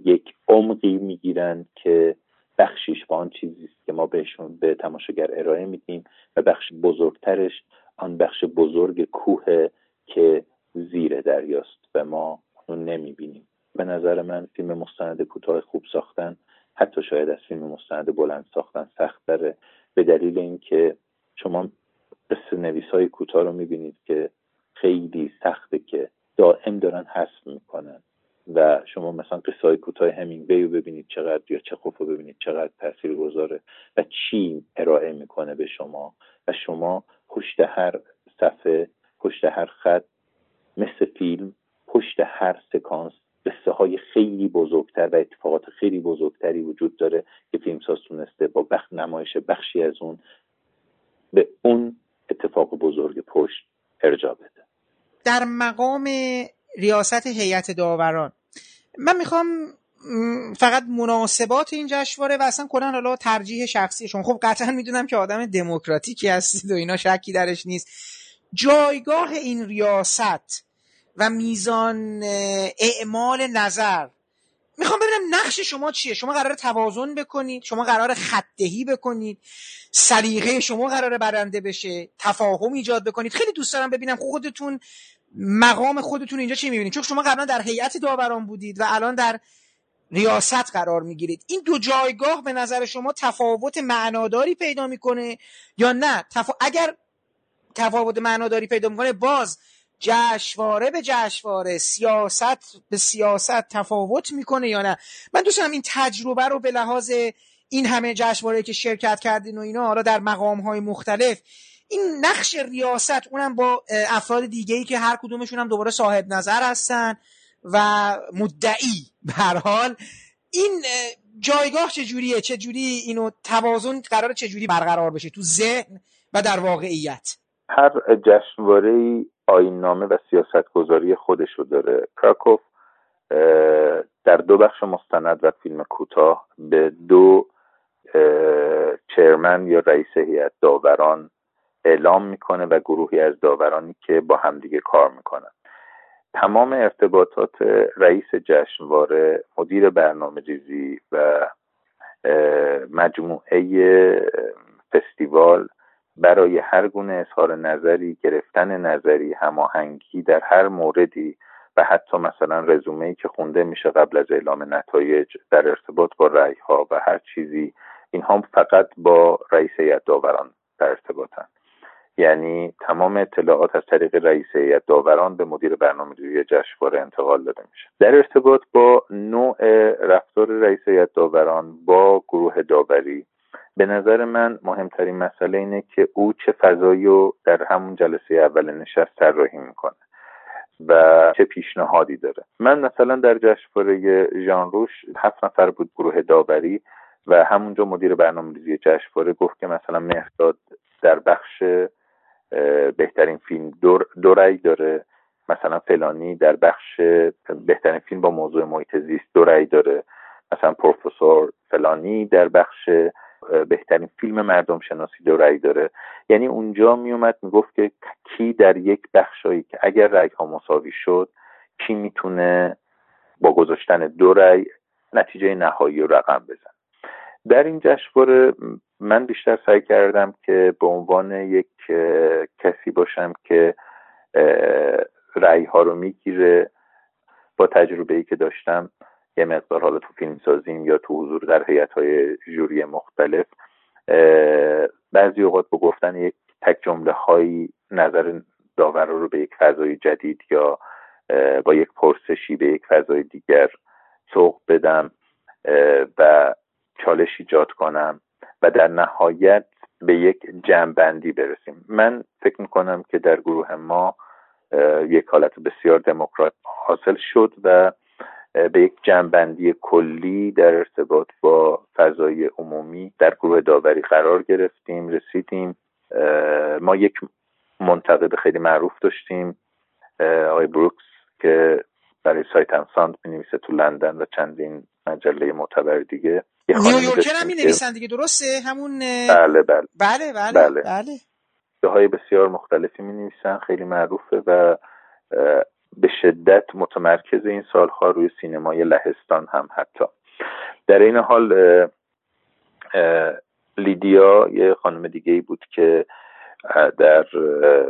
یک عمقی می‌گیرن که بخشیش با آن چیزی است که ما بهشون به تماشاگر ارائه میدیم و بخش بزرگترش آن بخش بزرگ کوه که زیر دریاست و ما اون نمی‌بینیم. به نظر من فیلم مستند کوتاه خوب ساختن حتی شاید از فیلم مستند بلند ساختن سخت داره به دلیل اینکه شما قصه نویس های کوتاه رو می‌بینید که خیلی سخته که دائم دارن حذف می‌کنن و شما مثلا قصه های کوتاه همینگوی رو ببینید چقدر یا چخوف رو ببینید چقدر تاثیر گذاره و چی ارائه می‌کنه به شما و شما پشت هر صفحه پشت هر خط مثل فیلم پشت هر سکانس قصه های خیلی بزرگتر و اتفاقات خیلی بزرگتری وجود داره که فیلمساز تونسته با بخ نمایش بخشی از اون به اون اتفاق بزرگ پشت ارجا بده. در مقام ریاست هیئت داوران من می‌خوام فقط مناسبات این جشنواره و اصلا کلا حالا ترجیح شخصیشون. خب قطعا می‌دونم که آدم دموکراتیکی هستید و اینا شکی درش نیست. جایگاه این ریاست و میزان اعمال نظر می‌خوام ببینم نقش شما چیه؟ شما قرار توازن بکنید شما قرار خطدهی بکنید سلیقه شما قرار برنده بشه تفاهم ایجاد بکنید. خیلی دوست دارم ببینم خودتون مقام خودتون اینجا چی می‌بینید؟ چون شما قبلا در هیئت داوران بودید و الان در ریاست قرار می‌گیرید. این دو جایگاه به نظر شما تفاوت معناداری پیدا می‌کنه یا نه؟ اگر تفاوت معناداری پیدا می‌کنه باز جشواره به جشواره سیاست به سیاست تفاوت می‌کنه یا نه؟ من دوست دارم این تجربه رو به لحاظ این همه جشنواره که شرکت کردین و اینا حالا در مقام های مختلف این نقش ریاست اونم با افراد دیگه ای که هر کدومشون هم دوباره صاحب نظر هستن و مدعی به حال این جایگاه چجوریه؟ چجوری اینو توازن قرار چجوری برقرار بشه تو ذهن و در واقعیت؟ هر جشنواره آین نامه و سیاست گذاری خودش رو داره. کراکوف در دو بخش مستند و فیلم کوتاه به دو چرمن یا رئیس هیئت داوران اعلام می‌کنه و گروهی از داورانی که با همدیگه کار می‌کنن. تمام ارتباطات رئیس جشنواره مدیر برنامه ریزی و مجموعه فستیوال برای هر گونه اظهار نظری گرفتن نظری هماهنگی در هر موردی و حتی مثلا رزومه ای که خونده میشه قبل از اعلام نتایج در ارتباط با رأی ها و هر چیزی اینها فقط با رئیس هیئت داوران در ارتباطن. یعنی تمام اطلاعات از طریق رئیس هیئت داوران به مدیر برنامه ریزی جشنواره انتقال داده میشه. در ارتباط با نوع رفتار رئیس هیئت داوران با گروه داوری به نظر من مهمترین مسئله اینه که او چه فضایی رو در همون جلسه اول نشست طراحی می‌کنه و چه پیشنهادی داره. من مثلا در جشنواره ژان روش هفت نفر بود گروه داوری و همونجا مدیر برنامه ریزی جشنواره گفت که مثلا مهرداد در بخش بهترین فیلم دو, رأی داره. مثلا فلانی در بخش بهترین فیلم با موضوع محیط زیست دو رأی داره. مثلا پروفسور فلانی در بخش بهترین فیلم مردم شناسی دو رأی داره. یعنی اونجا میومد می‌گفت که کی در یک بخشایی که اگر رأی ها مساوی شد کی می‌تونه با گذاشتن دو رأی نتیجه نهایی رو رقم بزن. در این جشنواره من بیشتر سعی کردم که به عنوان یک کسی باشم که رأی ها رو می‌گیره. با تجربه ای که داشتم یه مقدار حالا تو فیلم سازیم یا تو حضور در هیئت های جوری مختلف بعضی اوقات با گفتن یک تک جمله هایی نظر داور رو به یک فضای جدید یا با یک پرسشی به یک فضای دیگر سوق بدم و چالش ایجاد کنم و در نهایت به یک جمعبندی برسیم. من فکر می‌کنم که در گروه ما یک حالت بسیار دموکرات حاصل شد و به یک جمعبندی کلی در ارتباط با فضای عمومی در گروه داوری قرار گرفتیم رسیدیم. ما یک منتقد خیلی معروف داشتیم آقای بروکس که برای سایت ساند می نویسه تو لندن و چندین مجله معتبر دیگه. نیویورکر هم می نویسن دیگه درسته؟ همون بله بله. بله بله بله, بله. های بسیار مختلفی می نویسن خیلی معروفه و به شدت متمرکز این سالها روی سینمای لهستان هم حتی. در این حال لیدیا یه خانم دیگه ای بود که در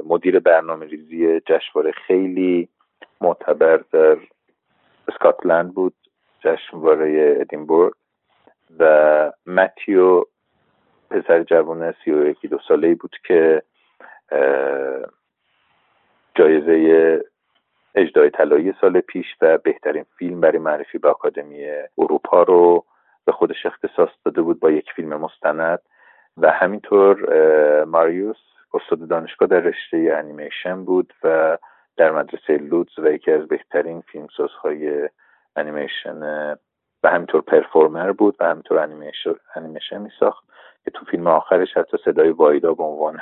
مدیر برنامه ریزی جشنواره خیلی معتبر در اسکاتلند بود جشنواره ادینبورگ و متیو پسر جوان سی و یکی دو ساله ای بود که جایزه اجدای طلایی سال پیش و بهترین فیلم برای معرفی به آکادمی اروپا رو به خودش اختصاص داده بود با یک فیلم مستند و همینطور ماریوس استاد دانشگاه در رشته انیمیشن بود و در مدرسه لودز و یکی از بهترین فیلمسازهای انیمیشن و همینطور پرفورمر بود و همینطور انیمیشن, انیمیشن می ساخت که تو فیلم آخرش حتی صدای وایدا به عنوان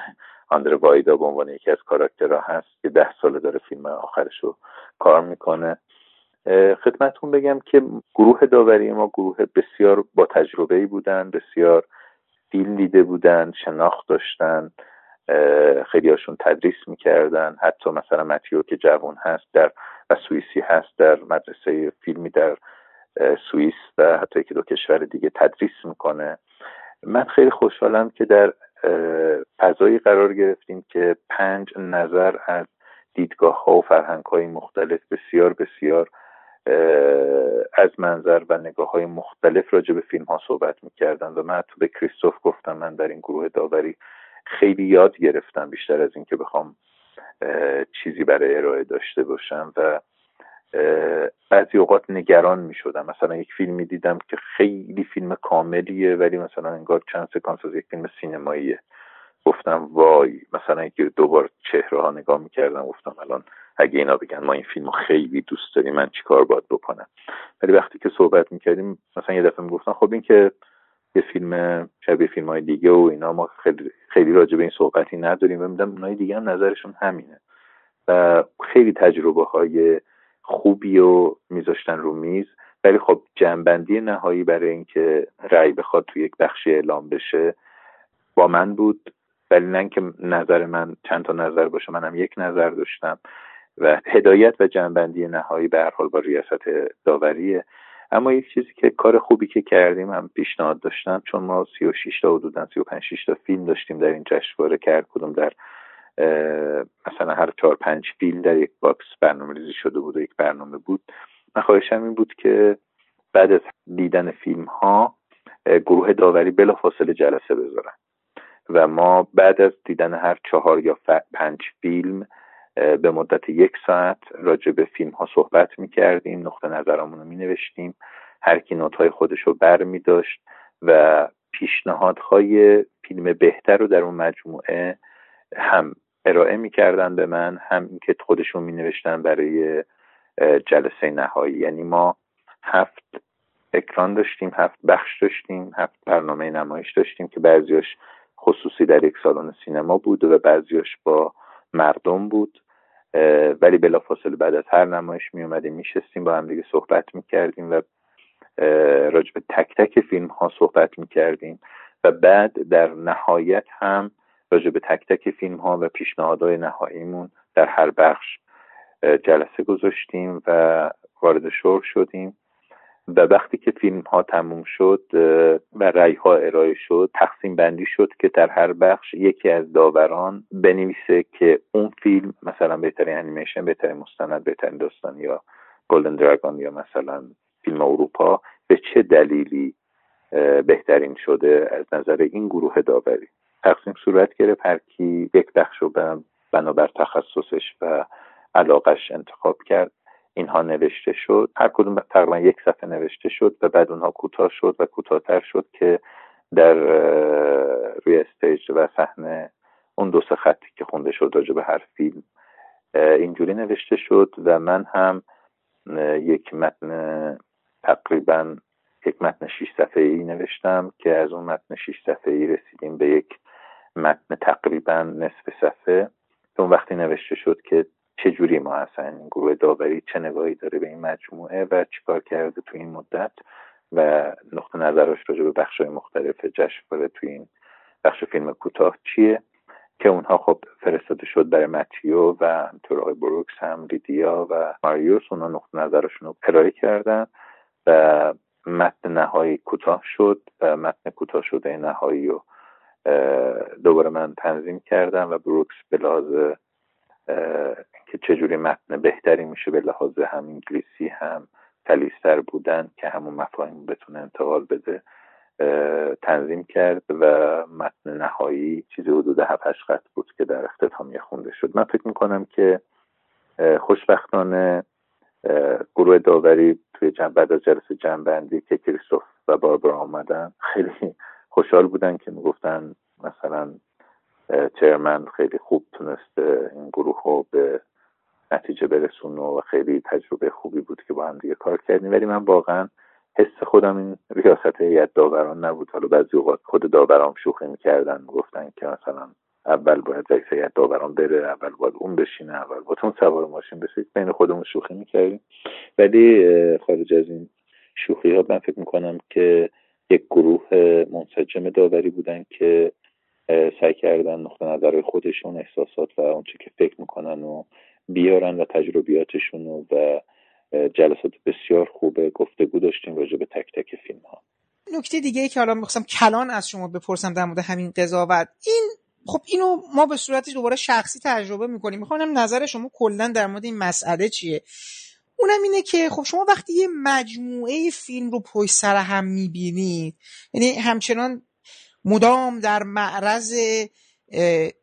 آندر وایدا به عنوان یکی از کاراکترها هست که ده ساله داره فیلم آخرش رو کار می‌کنه. خدمتون بگم که گروه داوری ما گروه بسیار با تجربه ای بودن بسیار فیلم دیده بودن شناخت داشتن خیلی هاشون تدریس می‌کردن. حتی مثلا متیو که جوان هست در و سوئیسی هست در مدرسه فیلمی در سوئیس و حتی یکی دو کشور دیگه تدریس می‌کنه. من خیلی خوشحالم که در فضایی قرار گرفتیم که پنج نظر از دیدگاه ها و فرهنگ های مختلف بسیار بسیار از منظر و نگاه های مختلف راجع به فیلم ها صحبت می‌کردن و من تو به کریستوف گفتم من در این گروه داوری خیلی یاد گرفتم بیشتر از اینکه بخوام چیزی برای ارائه داشته باشم. و بعضی اوقات نگران می شدم مثلا یک فیلم دیدم که خیلی فیلم کاملیه ولی مثلا انگار چند سکانس از یک فیلم سینماییه. گفتم وای مثلا که دوبار چهره ها نگاه می‌کردم گفتم الان اگه اینا بگن ما این فیلم خیلی دوست داریم من چیکار باید بکنم؟ ولی وقتی که صحبت می‌کردیم مثلا یه دفعه می‌گفتن خب این که یه فیلم شبیه فیلم های دیگه و اینا ما خیلی, خیلی راجع به این صحبتی نداریم. و میدم اونای دیگه هم نظرشون همینه. و خیلی تجربه های خوبی و میذاشتن رو میز. ولی خب جنبندی نهایی برای اینکه رأی بخواد تو یک بخشی اعلام بشه با من بود. ولی نه که نظر من چند تا نظر باشه منم یک نظر داشتم و هدایت و جمع‌بندی نهایی به هر حال با ریاست داوریه. اما یک چیزی که کار خوبی که کردیم هم پیشنهاد داشتم چون ما 36 تا حدودا 35 6 تا فیلم داشتیم در این جشنواره که هر کدوم در مثلا هر چهار پنج فیلم در یک box برنامه ریزی شده بود و یک برنامه بود. من خواهشم این بود که بعد از دیدن فیلم ها گروه داوری بلا فاصله جلسه بذارن. و ما بعد از دیدن هر چهار یا پنج فیلم به مدت یک ساعت راجع به فیلم ها صحبت می کردیم نقطه نظرمون رو می نوشتیم هر کی نوت های خودش رو بر می داشت و پیشنهادهای فیلم بهتر رو در اون مجموعه هم ارائه می‌کردن به من هم اینکه خودشون می نوشتن برای جلسه نهایی. یعنی ما هفت اکران داشتیم هفت بخش داشتیم هفت برنامه نمایش داشتیم که بعضیاش خصوصی در یک سالن سینما بود و بعضیاش با مردم بود. ولی بلافاصله بعد از هر نمایش می اومدیم میشستیم با هم دیگه صحبت می‌کردیم و راجع تک تک فیلم ها صحبت می‌کردیم. و بعد در نهایت هم راجع به تک تک فیلم ها و پیشنهادهای نهاییمون در هر بخش جلسه گذاشتیم و وارد شور شدیم. و وقتی که فیلم ها تموم شد و رای ها ارائه شد تقسیم بندی شد که در هر بخش یکی از داوران بنویسه که اون فیلم مثلا بهترین انیمیشن بهترین مستند بهترین داستان یا گلدن دراگون یا مثلا فیلم اروپا به چه دلیلی بهترین شده از نظر این گروه داوری؟ تقسیم صورت گرفت هر کی یک بخش رو بنابر تخصصش و علاقش انتخاب کرد اینها نوشته شد. هر کدوم تقریبا یک صفحه نوشته شد و بعد اونها کوتاه شد و کوتاهتر شد که در روی استیج و صحنه اون دو سه خطی که خونده شد راجع به هر فیلم اینجوری نوشته شد و من هم یک متن تقریبا یک متن شیش صفحه ای نوشتم که از اون متن شیش صفحه ای رسیدیم به یک متن تقریبا نصف صفحه. اون وقتی نوشته شد که چجوری ما اصلا گروه داوری چه نگاهی داره به این مجموعه و چیکار کرده تو این مدت و نقطه نظرش راجع به بخش های مختلف جشنواره تو این بخش فیلم کوتاه چیه؟ که اونها خب فرستاده شد برای متیو و همطور آقای بروکس هم لیدیا و ماریوس. اونها نقطه نظرشون رو ارائه کردن و متن نهایی کوتاه شد و متن کوتاه شده نهایی رو دوباره من تنظیم کردم و بروکس به لحاظ که چجوری متن بهتری میشه به لحاظ هم انگلیسی هم تلیستر بودن که همون مفاهیم بتونه انتقال بده تنظیم کرد و متن نهایی چیزی حدود هفت خط بود که در اختتامیه خونده شد. من فکر می‌کنم که خوشبختانه گروه داوری توی بعد از جلسه جنبندی که کریستوف و باربرا آمدن خیلی خوشحال بودن که می‌گفتن مثلا چرمن خیلی خوب تونسته این گروه رو به نتیجه برسونه و خیلی تجربه خوبی بود که با هم دیگه کار کردیم. ولی من واقعا حس خودم این ریاست هیئت داوران نبود. حالا بعضی اوقات خود داوران شوخی می‌کردن گفتن که مثلا اول باید رئیس هیئت داوران بره اول باید اون بشینه اول باید سوار ماشین بشه. بین خودمون شوخی می‌کردیم. ولی خارج از این شوخی ها من فکر می‌کنم که یک گروه منسجم داوری بودن که سعی کردن نقطه نظر خودشون احساسات و اونچه که فکر می‌کنن و بیارن و تجربیاتشون و جلسات بسیار خوب گفتگو داشتیم راجع به تک تک فیلم ها نکته دیگه ای که حالا می‌خواستم کلان از شما بپرسم در مورد همین قضاوت. این خب اینو ما به صورتش دوباره شخصی تجربه می‌کنیم. می‌خوام نظر شما کلا در مورد این مسئله چیه؟ اونم اینه که خب شما وقتی یه مجموعه فیلم رو پشت سر هم می‌بینید یعنی همچنان مدام در معرض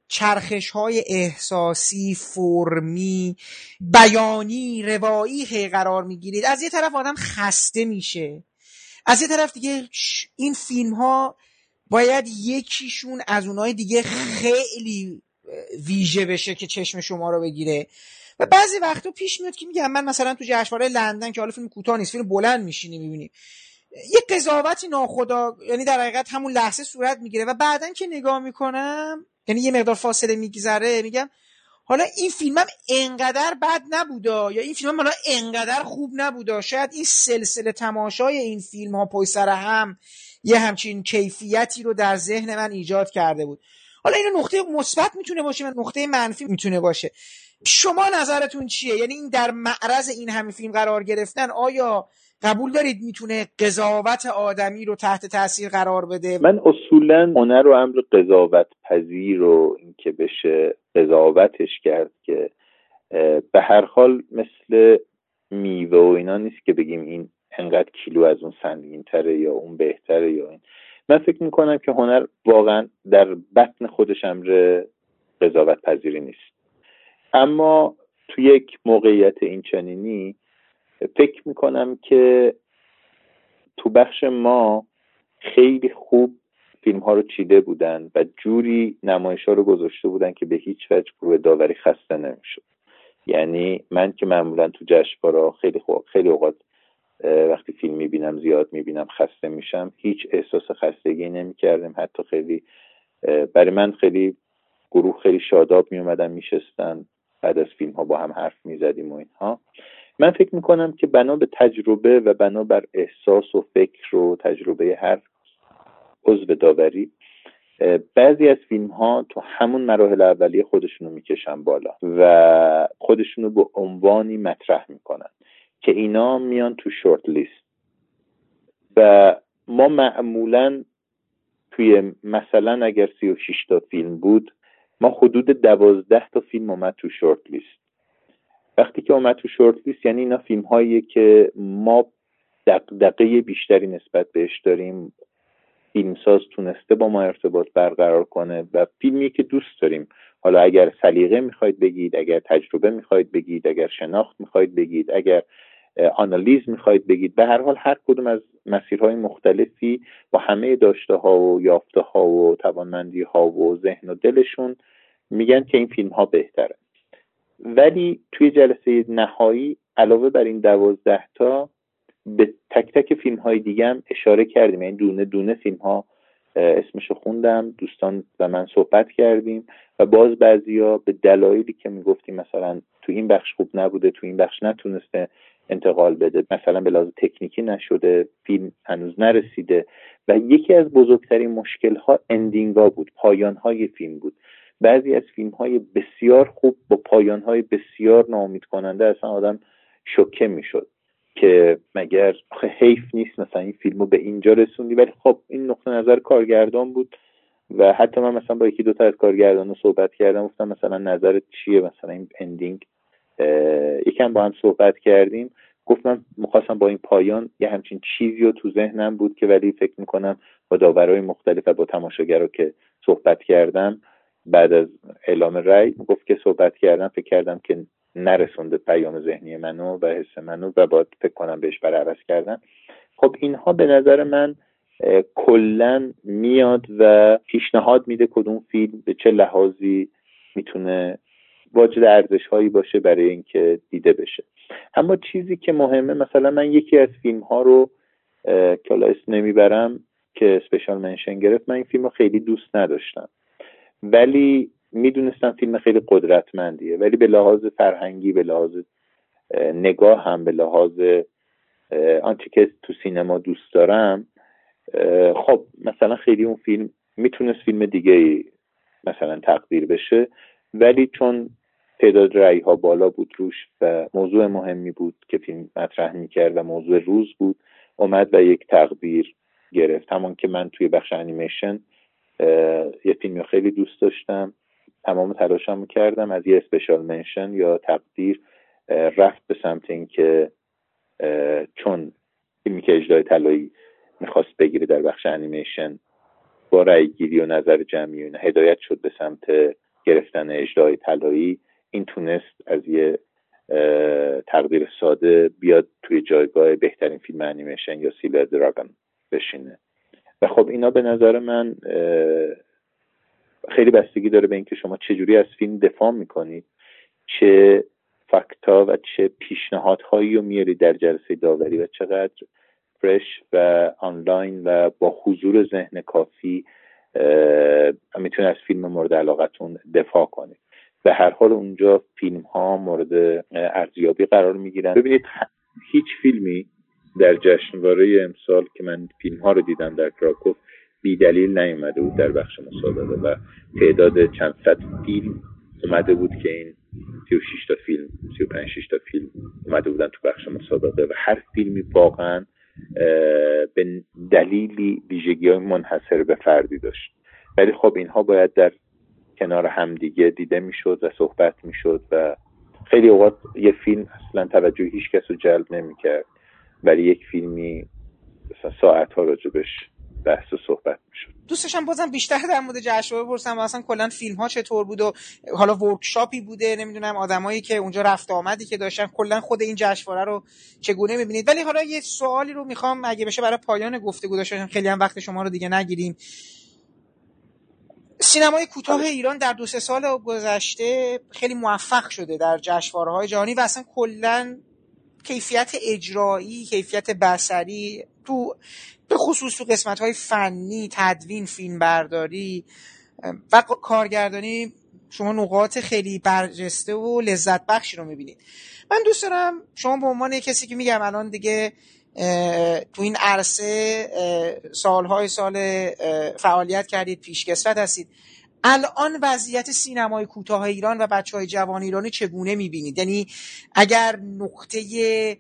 چرخش های احساسی فرمی بیانی روایی قرار می‌گیرید از یه طرف آدم خسته میشه. از یه طرف دیگه این فیلم ها باید یکیشون از اونای دیگه خیلی ویژه بشه که چشم شما رو بگیره. و بعضی وقتا پیش میاد که میگم من مثلا تو جشنواره لندن که حالا فیلم کوتاه نیست فیلم بلند میشینی می‌بینی. یه قضاوتی ناخدا یعنی در حقیقت همون لحظه صورت می‌گیره و بعدا که نگاه می‌کنم یعنی یه مقدار فاصله میگذره میگم حالا این فیلمم انقدر بد نبودا یا این فیلمم حالا انقدر خوب نبودا؟ شاید این سلسله تماشای این فیلم ها پای سر هم یه همچین کیفیتی رو در ذهن من ایجاد کرده بود. حالا این نقطه مثبت می‌تونه باشه و نقطه منفی می‌تونه باشه. شما نظرتون چیه؟ یعنی این در معرض این همه فیلم قرار گرفتن آیا قبول دارید می‌تونه قضاوت آدمی رو تحت تاثیر قرار بده؟ من اصولا هنر رو امر قضاوت پذیر رو اینکه بشه قضاوتش کرد که به هر حال مثل میوه و اینا نیست که بگیم این انقدر کیلو از اون سنگین تره یا اون بهتره یا این. من فکر می‌کنم که هنر واقعا در بطن خودش امر قضاوت پذیری نیست. اما تو یک موقعیت این چنینی فکر می‌کنم که تو بخش ما خیلی خوب فیلم ها رو چیده بودن و جوری نمایش ها رو گذاشته بودن که به هیچ وجه گروه داوری خسته نمی‌شد. یعنی من که معمولا تو جشنواره خیلی خوب خیلی اوقات وقتی فیلم می‌بینم زیاد می‌بینم خسته میشم هیچ احساس خستگی نمی‌کردم. حتی خیلی برای من خیلی گروه خیلی شاداب میومدن میشستن. بعد از فیلم ها با هم حرف می‌زدیم و اینها. من فکر می‌کنم که بنا به تجربه و بنا بر احساس و فکر و تجربه هر عضو داوری بعضی از فیلم ها تو همون مراحل اولیه خودشونو می‌کشن بالا و خودشونو به عنوانی مطرح می‌کنن که اینا میان تو شورت لیست و ما معمولا توی مثلا اگر سی و تا فیلم بود ما حدود دوازده تا فیلم اومد تو شورت لیست. وقتی که اومد تو شورت لیست یعنی اینا فیلم هایی که ما دقدقه بیشتری نسبت بهش داریم. فیلمساز تونسته با ما ارتباط برقرار کنه و فیلمی که دوست داریم. حالا اگر سلیقه می‌خواید بگید اگر تجربه می‌خواید بگید اگر شناخت می‌خواید بگید اگر آنالیز می‌خواید بگید. به هر حال هر کدوم از مسیرهای مختلفی با همه داشته ها و یافته ها و توانمندی ها و ذهن و دلشون میگن که این فیلم ها بهتره. ولی توی جلسه نهایی علاوه بر این دوازده تا به تک تک فیلم های دیگه هم اشاره کردیم. یعنی دونه دونه فیلم ها اسمشو خوندم دوستان و من صحبت کردیم و باز بعضیا به دلایلی که می‌گفتیم مثلا تو این بخش خوب نبوده تو این بخش نتونسته انتقال بده. مثلا به لحاظ تکنیکی نشده فیلم هنوز نرسیده. و یکی از بزرگترین مشکل ها ending ها بود پایان های فیلم بود. بعضی از فیلم های بسیار خوب با پایان های بسیار ناامید کننده اصلا آدم شوکه می‌شد که مگر حیف نیست مثلا این فیلم رو به اینجا رسوندی. ولی خب این نقطه نظر کارگردان بود و حتی من مثلا با یکی دو تا از کارگردان رو صحبت کردم گفتم مثلا نظرت چیه؟ مثلا این ending یکم با هم صحبت کردیم. گفتم می‌خواستم با این پایان یه همچین چیزی رو تو ذهنم بود که ولی فکر می‌کنم با داورای مختلف و با تماشاگرها که صحبت کردم بعد از اعلام رأی گفت که صحبت کردم فکر کردم که نرسونده پیام ذهنی منو و حس منو و باید فکر کنم بهش برعوض کردن. خب اینها به نظر من کلا میاد و پیشنهاد میده کدوم فیلم به چه لحاظی می‌تونه واجد ارزش هایی باشه برای اینکه دیده بشه. اما چیزی که مهمه مثلا من یکی از فیلم ها رو که اسم نمی‌برم که اسپیشال منشن گرفت من این فیلم رو خیلی دوست نداشتم. ولی می‌دونستم فیلم خیلی قدرتمندیه. ولی به لحاظ فرهنگی به لحاظ نگاه هم به لحاظ آنچه که تو سینما دوست دارم خب مثلا خیلی اون فیلم می‌تونست فیلم دیگه ای مثلا تقدیر بشه. ولی چون تعداد رأی ها بالا بود روش و موضوع مهمی بود که فیلم مطرح می‌کرد و موضوع روز بود اومد و یک تقدیر گرفت. همون که من توی بخش انیمیشن یه فیلمی خیلی دوست داشتم تمام تلاشم کردم از یه اسپشال منشن یا تقدیر رفت به سمت اینکه چون فیلمی که اجرای طلایی می‌خواست بگیره در بخش انیمیشن با رأی و نظر جمعی و هدایت شد به سمت گرفتن اجرای طلایی. این تونست از یه تقدیر ساده بیاد توی جایگاه بهترین فیلم انیمیشن یا سیلر دراگون بشینه. و خب اینا به نظر من خیلی بستگی داره به اینکه شما چجوری از فیلم دفاع می‌کنید چه فکتا و چه پیشنهادهایی رو میاری در جلسه داوری و چقدر فرش و آنلاین و با حضور ذهن کافی می‌تونه از فیلم مورد علاقتون دفاع کنید به هر حال اونجا فیلم ها مورد ارزیابی قرار می‌گیرن. ببینید هیچ فیلمی در جشنواره امسال که من فیلم ها رو دیدم در کراکوف بی دلیل نیومده بود در بخش مسابقه و تعداد چند صد فیلم اومده بود که این 36 تا فیلم 35 6 تا فیلم اومده بودن تو بخش مسابقه و هر فیلمی واقعا به دلیلی ویژگی های منحصر به فردی داشت. ولی خب اینها باید در کنار همدیگه دیده می‌شد و صحبت می‌شد و خیلی اوقات یه فیلم اصلا توجه هیچ کس رو جلب نمی‌کرد ولی یک فیلمی مثلا ساعت ها راجبش بحث و صحبت می‌شد. دوستشم بازم بیشتر در مورد جشنواره بپرسم اصلا کلا فیلم ها چطور بود و حالا ورکشاپی بوده نمی‌دونم آدمایی که اونجا رفت آمدی که داشتن کلا خود این جشنواره رو چگونه می‌بینید؟ ولی حالا یه سوالی رو می‌خوام اگه بشه برای پایان گفتگو داشتم خیلی هم وقت شما رو دیگه نگیریم. سینمای کوتاه بله. ایران در دو سه سال گذشته خیلی موفق شده در جشنواره های جهانی و اصلا کلا کیفیت اجرایی کیفیت بسری تو به خصوص تو قسمت های فنی تدوین فیلم برداری و کارگردانی شما نقاط خیلی برجسته و لذت بخشی رو می‌بینید من دوست دارم شما به عنوان کسی که میگم الان دیگه تو این عرصه سالهای سال فعالیت کردید پیشکسوت هستید. الان وضعیت سینمای کوتاه ایران و بچه های جوان ایرانی چگونه می‌بینید؟ یعنی اگر نقطه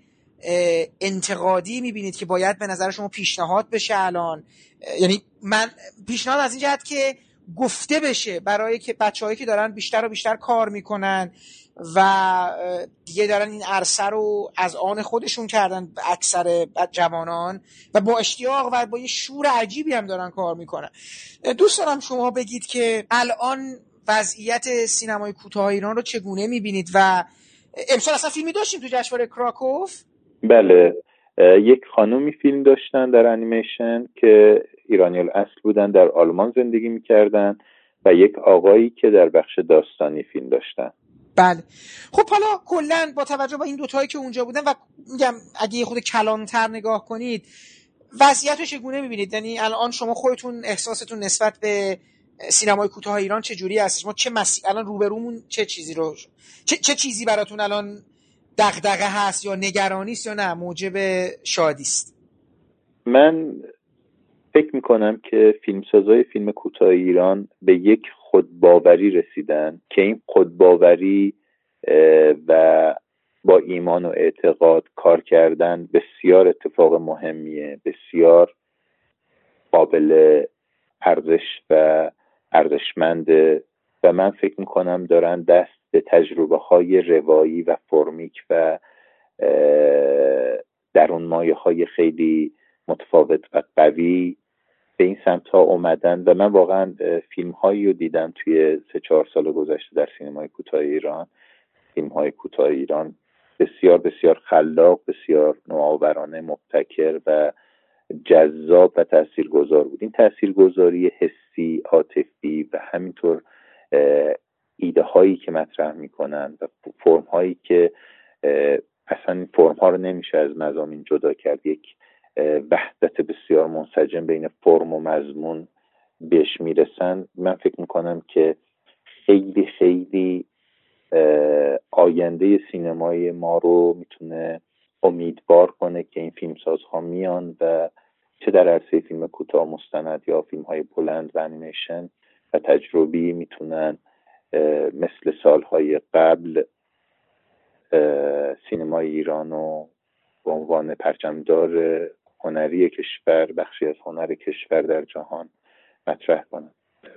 انتقادی می‌بینید که باید به نظر شما پیشنهاد بشه الان یعنی من پیشنهاد از این جهت که گفته بشه برای که بچههایی که دارن بیشتر و بیشتر کار می‌کنن و دیگه دارن این عرصه رو از آن خودشون کردن اکثر جوانان و با اشتیاق و با یه شور عجیبی هم دارن کار می‌کنن. دوست دارم شما بگید که الان وضعیت سینمای کوتاه ایران رو چگونه می‌بینید و امسال اصلا فیلمی داشتیم تو جشنواره کراکوف؟ بله. یک خانومی فیلم داشتن در انیمیشن که ایرانی اصل بودن در آلمان زندگی می‌کردن و یک آقایی که در بخش داستانی فیلم داشتن. بله. خب حالا کلا با توجه به این دوتایی که اونجا بودن و میگم اگه خود کلانتر نگاه کنید وضعیت چگونه می‌بینید؟ یعنی الان شما خودتون احساستون نسبت به سینمای کوتاه ایران چه جوری هست ما چه مسی... الان روبرومون چه چیزی رو چه, چه چیزی براتون الان دغدغه هست یا نگرانی است یا نه؟ موجب شادی است. من فکر می‌کنم که فیلمسازای فیلم کوتاه ایران به یک خودباوری رسیدن که این خودباوری و با ایمان و اعتقاد کار کردن بسیار اتفاق مهمیه بسیار قابل ارزش و ارزشمنده و من فکر می‌کنم دارن دست به تجربه های روایی و فرمیک و در اون مایه های خیلی متفاوت و قوی به این سمت ها اومدن و من واقعا فیلم هایی رو دیدم توی سه چهار سال گذشته در سینمای کوتاه ایران. فیلم های کوتاه ایران بسیار بسیار خلاق بسیار نوآورانه مبتکر و جذاب و تاثیرگذار بود. این تاثیرگذاری حسی عاطفی و همینطور ایده هایی که مطرح می‌کنن و فرم هایی که اصلا فرم ها رو نمیشه از مزامین جدا کرد. یک وحدت بسیار منسجم بین فرم و مضمون بهش می‌رسن. من فکر می‌کنم که خیلی خیلی آینده سینمای ما رو می‌تونه امیدوار کنه که این فیلمسازها میان و چه در عرصه فیلم کوتاه مستند یا فیلم های بلند و انیمیشن و تجربی می‌تونن مثل سالهای قبل سینمای ایران رو به عنوان پرچمدار هنری کشور بخشی از هنر کشور در جهان مطرح کنن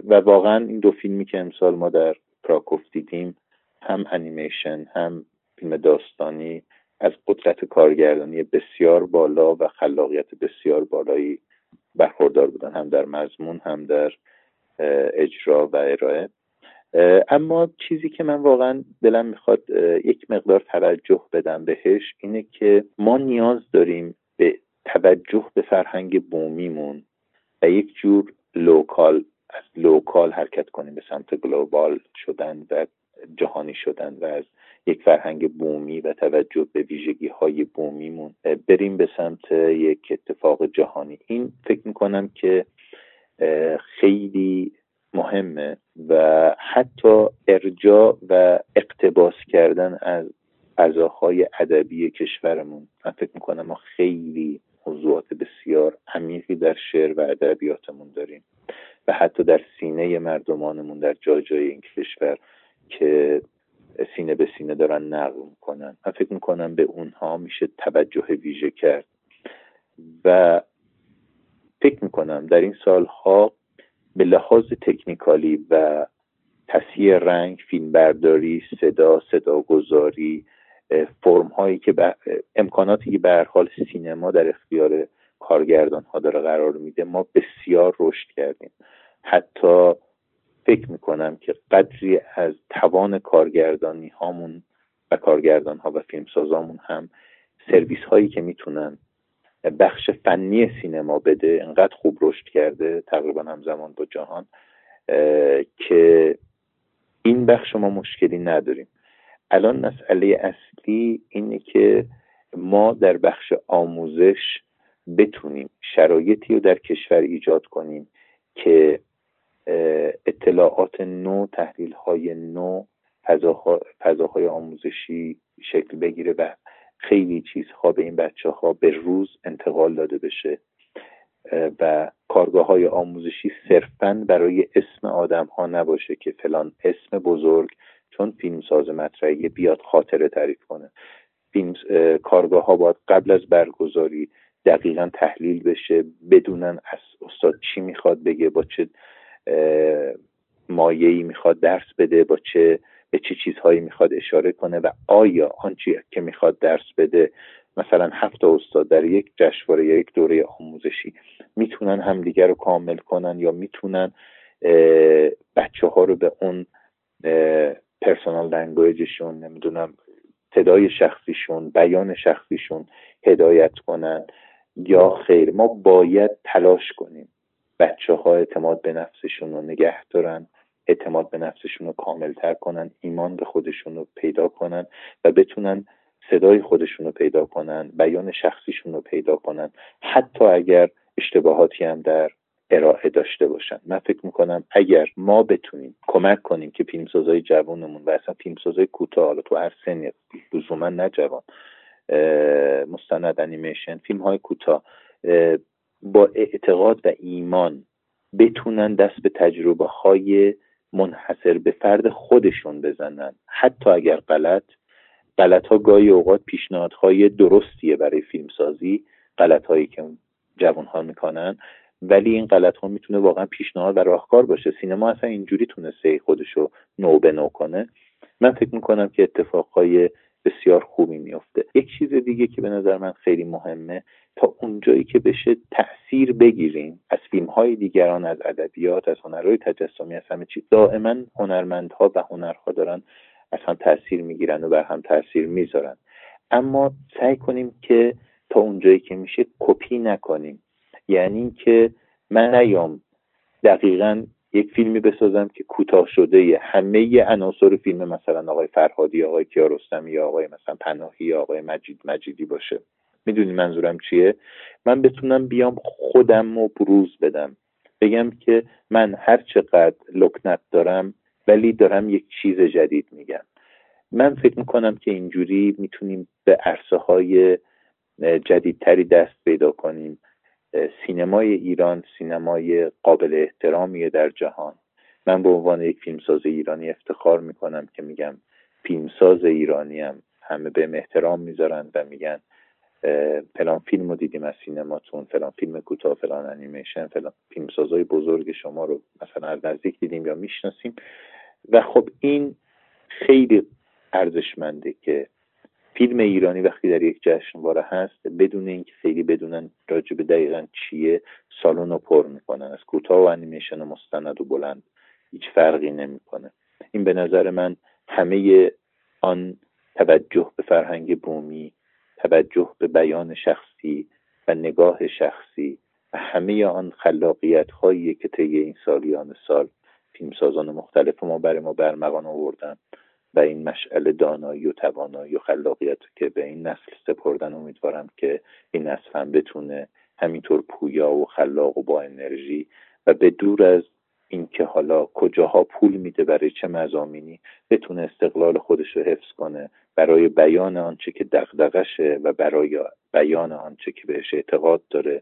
و واقعا این دو فیلمی که امسال ما در کراکوف دیدیم هم انیمیشن هم فیلم داستانی از قدرت کارگردانی بسیار بالا و خلاقیت بسیار بالایی برخوردار بودن. هم در مضمون هم در اجرا و ارائه. اما چیزی که من واقعا دلم می‌خواد یک مقدار توجه بدم بهش اینه که ما نیاز داریم توجه به فرهنگ بومیمون و یک جور local از local حرکت کنیم به سمت global شدن و جهانی شدن و از یک فرهنگ بومی و توجه به ویژگی های بومیمون بریم به سمت یک اتفاق جهانی. این فکر می‌کنم که خیلی مهمه و حتی ارجاع و اقتباس کردن از فضاهای ادبی کشورمون. من فکر می‌کنم ما خیلی موضوعات بسیار عمیقی در شعر و ادبیاتمون داریم و حتی در سینه مردمانمون در جای جای این کشور که سینه به سینه دارن نقل می‌کنن. من فکر می‌کنم به اونها میشه توجه ویژه کرد. و فکر می‌کنم در این سالها به لحاظ تکنیکالی و تصحیح رنگ فیلمبرداری صدا صدا گذاری فرم هایی که امکاناتی که به حال سینما در اختیار کارگردان ها داره قرار میده ما بسیار رشد کردیم. حتی فکر می‌کنم که قدری از توان کارگردانی هامون و کارگردان ها و فیلمسازامون هم سرویس هایی که می‌تونن بخش فنی سینما بده انقدر خوب رشد کرده تقریبا همزمان با جهان که این بخش ما مشکلی نداریم. الان مسئله اصلی اینه که ما در بخش آموزش بتونیم شرایطی رو در کشور ایجاد کنیم که اطلاعات نو تحلیل های نو فضاهای آموزشی شکل بگیره و خیلی چیزها به این بچه ها به روز انتقال داده بشه. و کارگاه های آموزشی صرفا برای اسم آدم ها نباشه که فلان اسم بزرگ چون فیلم ساز مطرحی بیاد خاطره تعریف کنه. فیلم کارگاه ها باید قبل از برگزاری دقیقا تحلیل بشه بدونن از استاد چی می‌خواد بگه با چه مایهی می‌خواد درس بده با چه به چه چیزهایی می‌خواد اشاره کنه و آیا آنچه که می‌خواد درس بده مثلا هفت استاد در یک جشنواره یا یک دوره آموزشی می‌تونن همدیگر رو کامل کنن یا می‌تونن بچه ها رو به اون پرسونال لنگویجشون نمی‌دونم صدای شخصیشون بیان شخصیشون هدایت کنن یا خیر. ما باید تلاش کنیم. بچه ها اعتماد به نفسشون رو نگه دارن اعتماد به نفسشون رو کاملتر کنن ایمان به خودشون رو پیدا کنن و بتونن صدای خودشون رو پیدا کنن بیان شخصیشون رو پیدا کنن. حتی اگر اشتباهاتی هم در ارائه داشته باشن. من فکر می‌کنم اگر ما بتونیم کمک کنیم که فیلمسازای جوانمون و اصلا فیلمسازای کوتاه حالا تو هر سنی لزوما نه جوان مستند انیمیشن فیلم های کوتاه با اعتقاد و ایمان بتونن دست به تجربه های منحصر به فرد خودشون بزنن. حتی اگر غلط غلط ها گاهی اوقات پیشنهادهای درستیه برای فیلمسازی غلط هایی که جوان ها می‌کنن. ولی این غلط ها می‌تونه واقعا پیشنهاد و راهکار باشه. سینما اصلا اینجوری تونسته خودش رو نو به نو کنه. من فکر می‌کنم که اتفاقهای بسیار خوبی میفته یک چیز دیگه که به نظر من خیلی مهمه تا اونجایی که بشه تاثیر بگیریم از فیلم های دیگران از ادبیات از هنرهای تجسمی از همه چیز. دائما هنرمندها و هنرها دارن از هم تاثیر می‌گیرن و بر هم تاثیر می‌ذارن. اما سعی کنیم که تا اونجایی که میشه کپی نکنیم. یعنی اینکه من نیام دقیقا یک فیلمی بسازم که کوتاه شده همه عناصر فیلم مثلا آقای فرهادی آقای کیارستمی یا آقای مثلا پناهی یا آقای مجید مجیدی باشه. می‌دونی منظورم چیه؟ من بتونم بیام خودم رو بروز بدم. بگم که من هر چقدر لکنت دارم ولی دارم یک چیز جدید میگم. من فکر می‌کنم که اینجوری می‌تونیم به عرصه های جدیدتری دست پیدا کنیم. سینمای ایران سینمای قابل احترامیه در جهان. من به عنوان یک فیلمساز ایرانی افتخار می‌کنم که میگم فیلمساز ایرانی هم همه به احترام می‌ذارن و میگن فلان فیلم رو دیدیم از سینماتون فلان فیلم کوتاه فلان انیمیشن فلان فیلمسازای بزرگ شما رو مثلا از نزدیک دیدیم یا می‌شناسیم. و خب این خیلی ارزشمنده که فیلم ایرانی وقتی در یک جشنواره هست بدون اینکه خیلی بدونن راجع به دقیقا چیه سالن رو پر می‌کنن. از کوتاه و انیمیشن و مستند و بلند هیچ فرقی نمی‌کنه. این به نظر من همه آن توجه به فرهنگ بومی توجه به بیان شخصی و نگاه شخصی و همه آن خلاقیت هایی که طی این سالیان سال فیلمسازان مختلف ما برای ما برمغان آوردن و این مشعل دانایی و توانایی و خلاقیت که به این نسل سپردن امیدوارم که این نسل هم بتونه همینطور پویا و خلاق و با انرژی و به دور از اینکه حالا کجاها پول میده برای چه مزامینی بتونه استقلال خودش رو حفظ کنه برای بیان آنچه که دغدغشه و برای بیان آنچه که بهش اعتقاد داره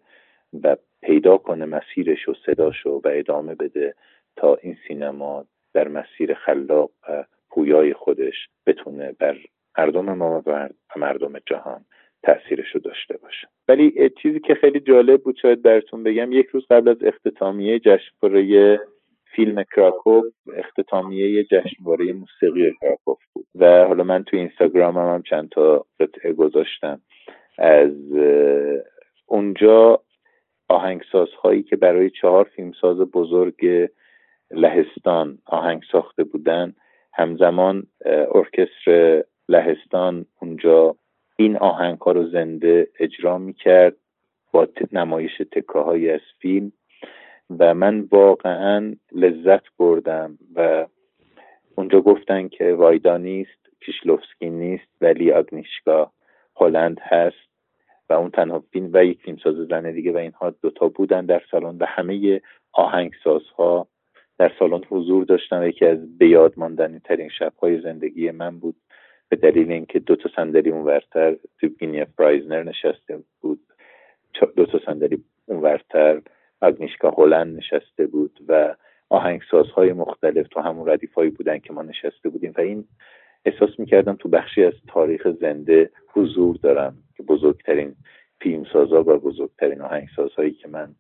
و پیدا کنه مسیرش و صداشو و ادامه بده تا این سینما در مسیر خلاق و پویای خودش بتونه بر مردم ما و مردم جهان تاثیرش رو داشته باشه. ولی چیزی که خیلی جالب بود شاید براتون بگم یک روز قبل از اختتامیه جشنواره فیلم کراکوف اختتامیه جشنواره موسیقی کراکوف بود. و حالا من تو اینستاگرام هم, هم چند تا قطعه گذاشتم. از اونجا آهنگسازهایی که برای چهار فیلمساز بزرگ لهستان آهنگ ساخته بودن همزمان ارکستر لهستان اونجا این آهنگ ها رو زنده اجرا می‌کرد با نمایش تکه از فیلم و من واقعا لذت بردم و اونجا گفتن که وایدا نیست کیشلوفسکی نیست ولی آگنیشکا هلند هست و اون تنها فیلم و یک فیلمساز زن دیگه و اینها دوتا بودن در سالن و همه آهنگسازها در سالن حضور داشتن و یکی از بیاد ماندنی ترین شبهای زندگی من بود. به دلیل اینکه دو تا صندلی اونورتر توبگینی پرایزنر نشسته بود. دو تا صندلی اونورتر آگنیشکا هلند نشسته بود و آهنگسازهای مختلف تو همون ردیفایی بودن که ما نشسته بودیم و این احساس می‌کردم تو بخشی از تاریخ زنده حضور دارم که بزرگترین فیلمسازا و بزرگترین آهنگسازهایی که من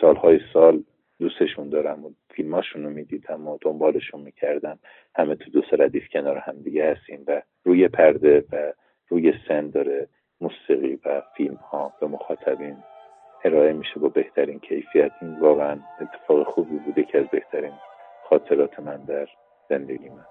سالهای سال دوستشون دارم و فیلماشون رو می‌دیدم و دنبالشون می‌کردم. همه تو دو ردیف کنار هم دیگه هستیم و روی پرده و روی سن داره موسیقی و فیلم ها به مخاطبین ارائه میشه با بهترین کیفیت. این واقعا اتفاق خوبی بوده که از بهترین خاطرات من در زندگی من.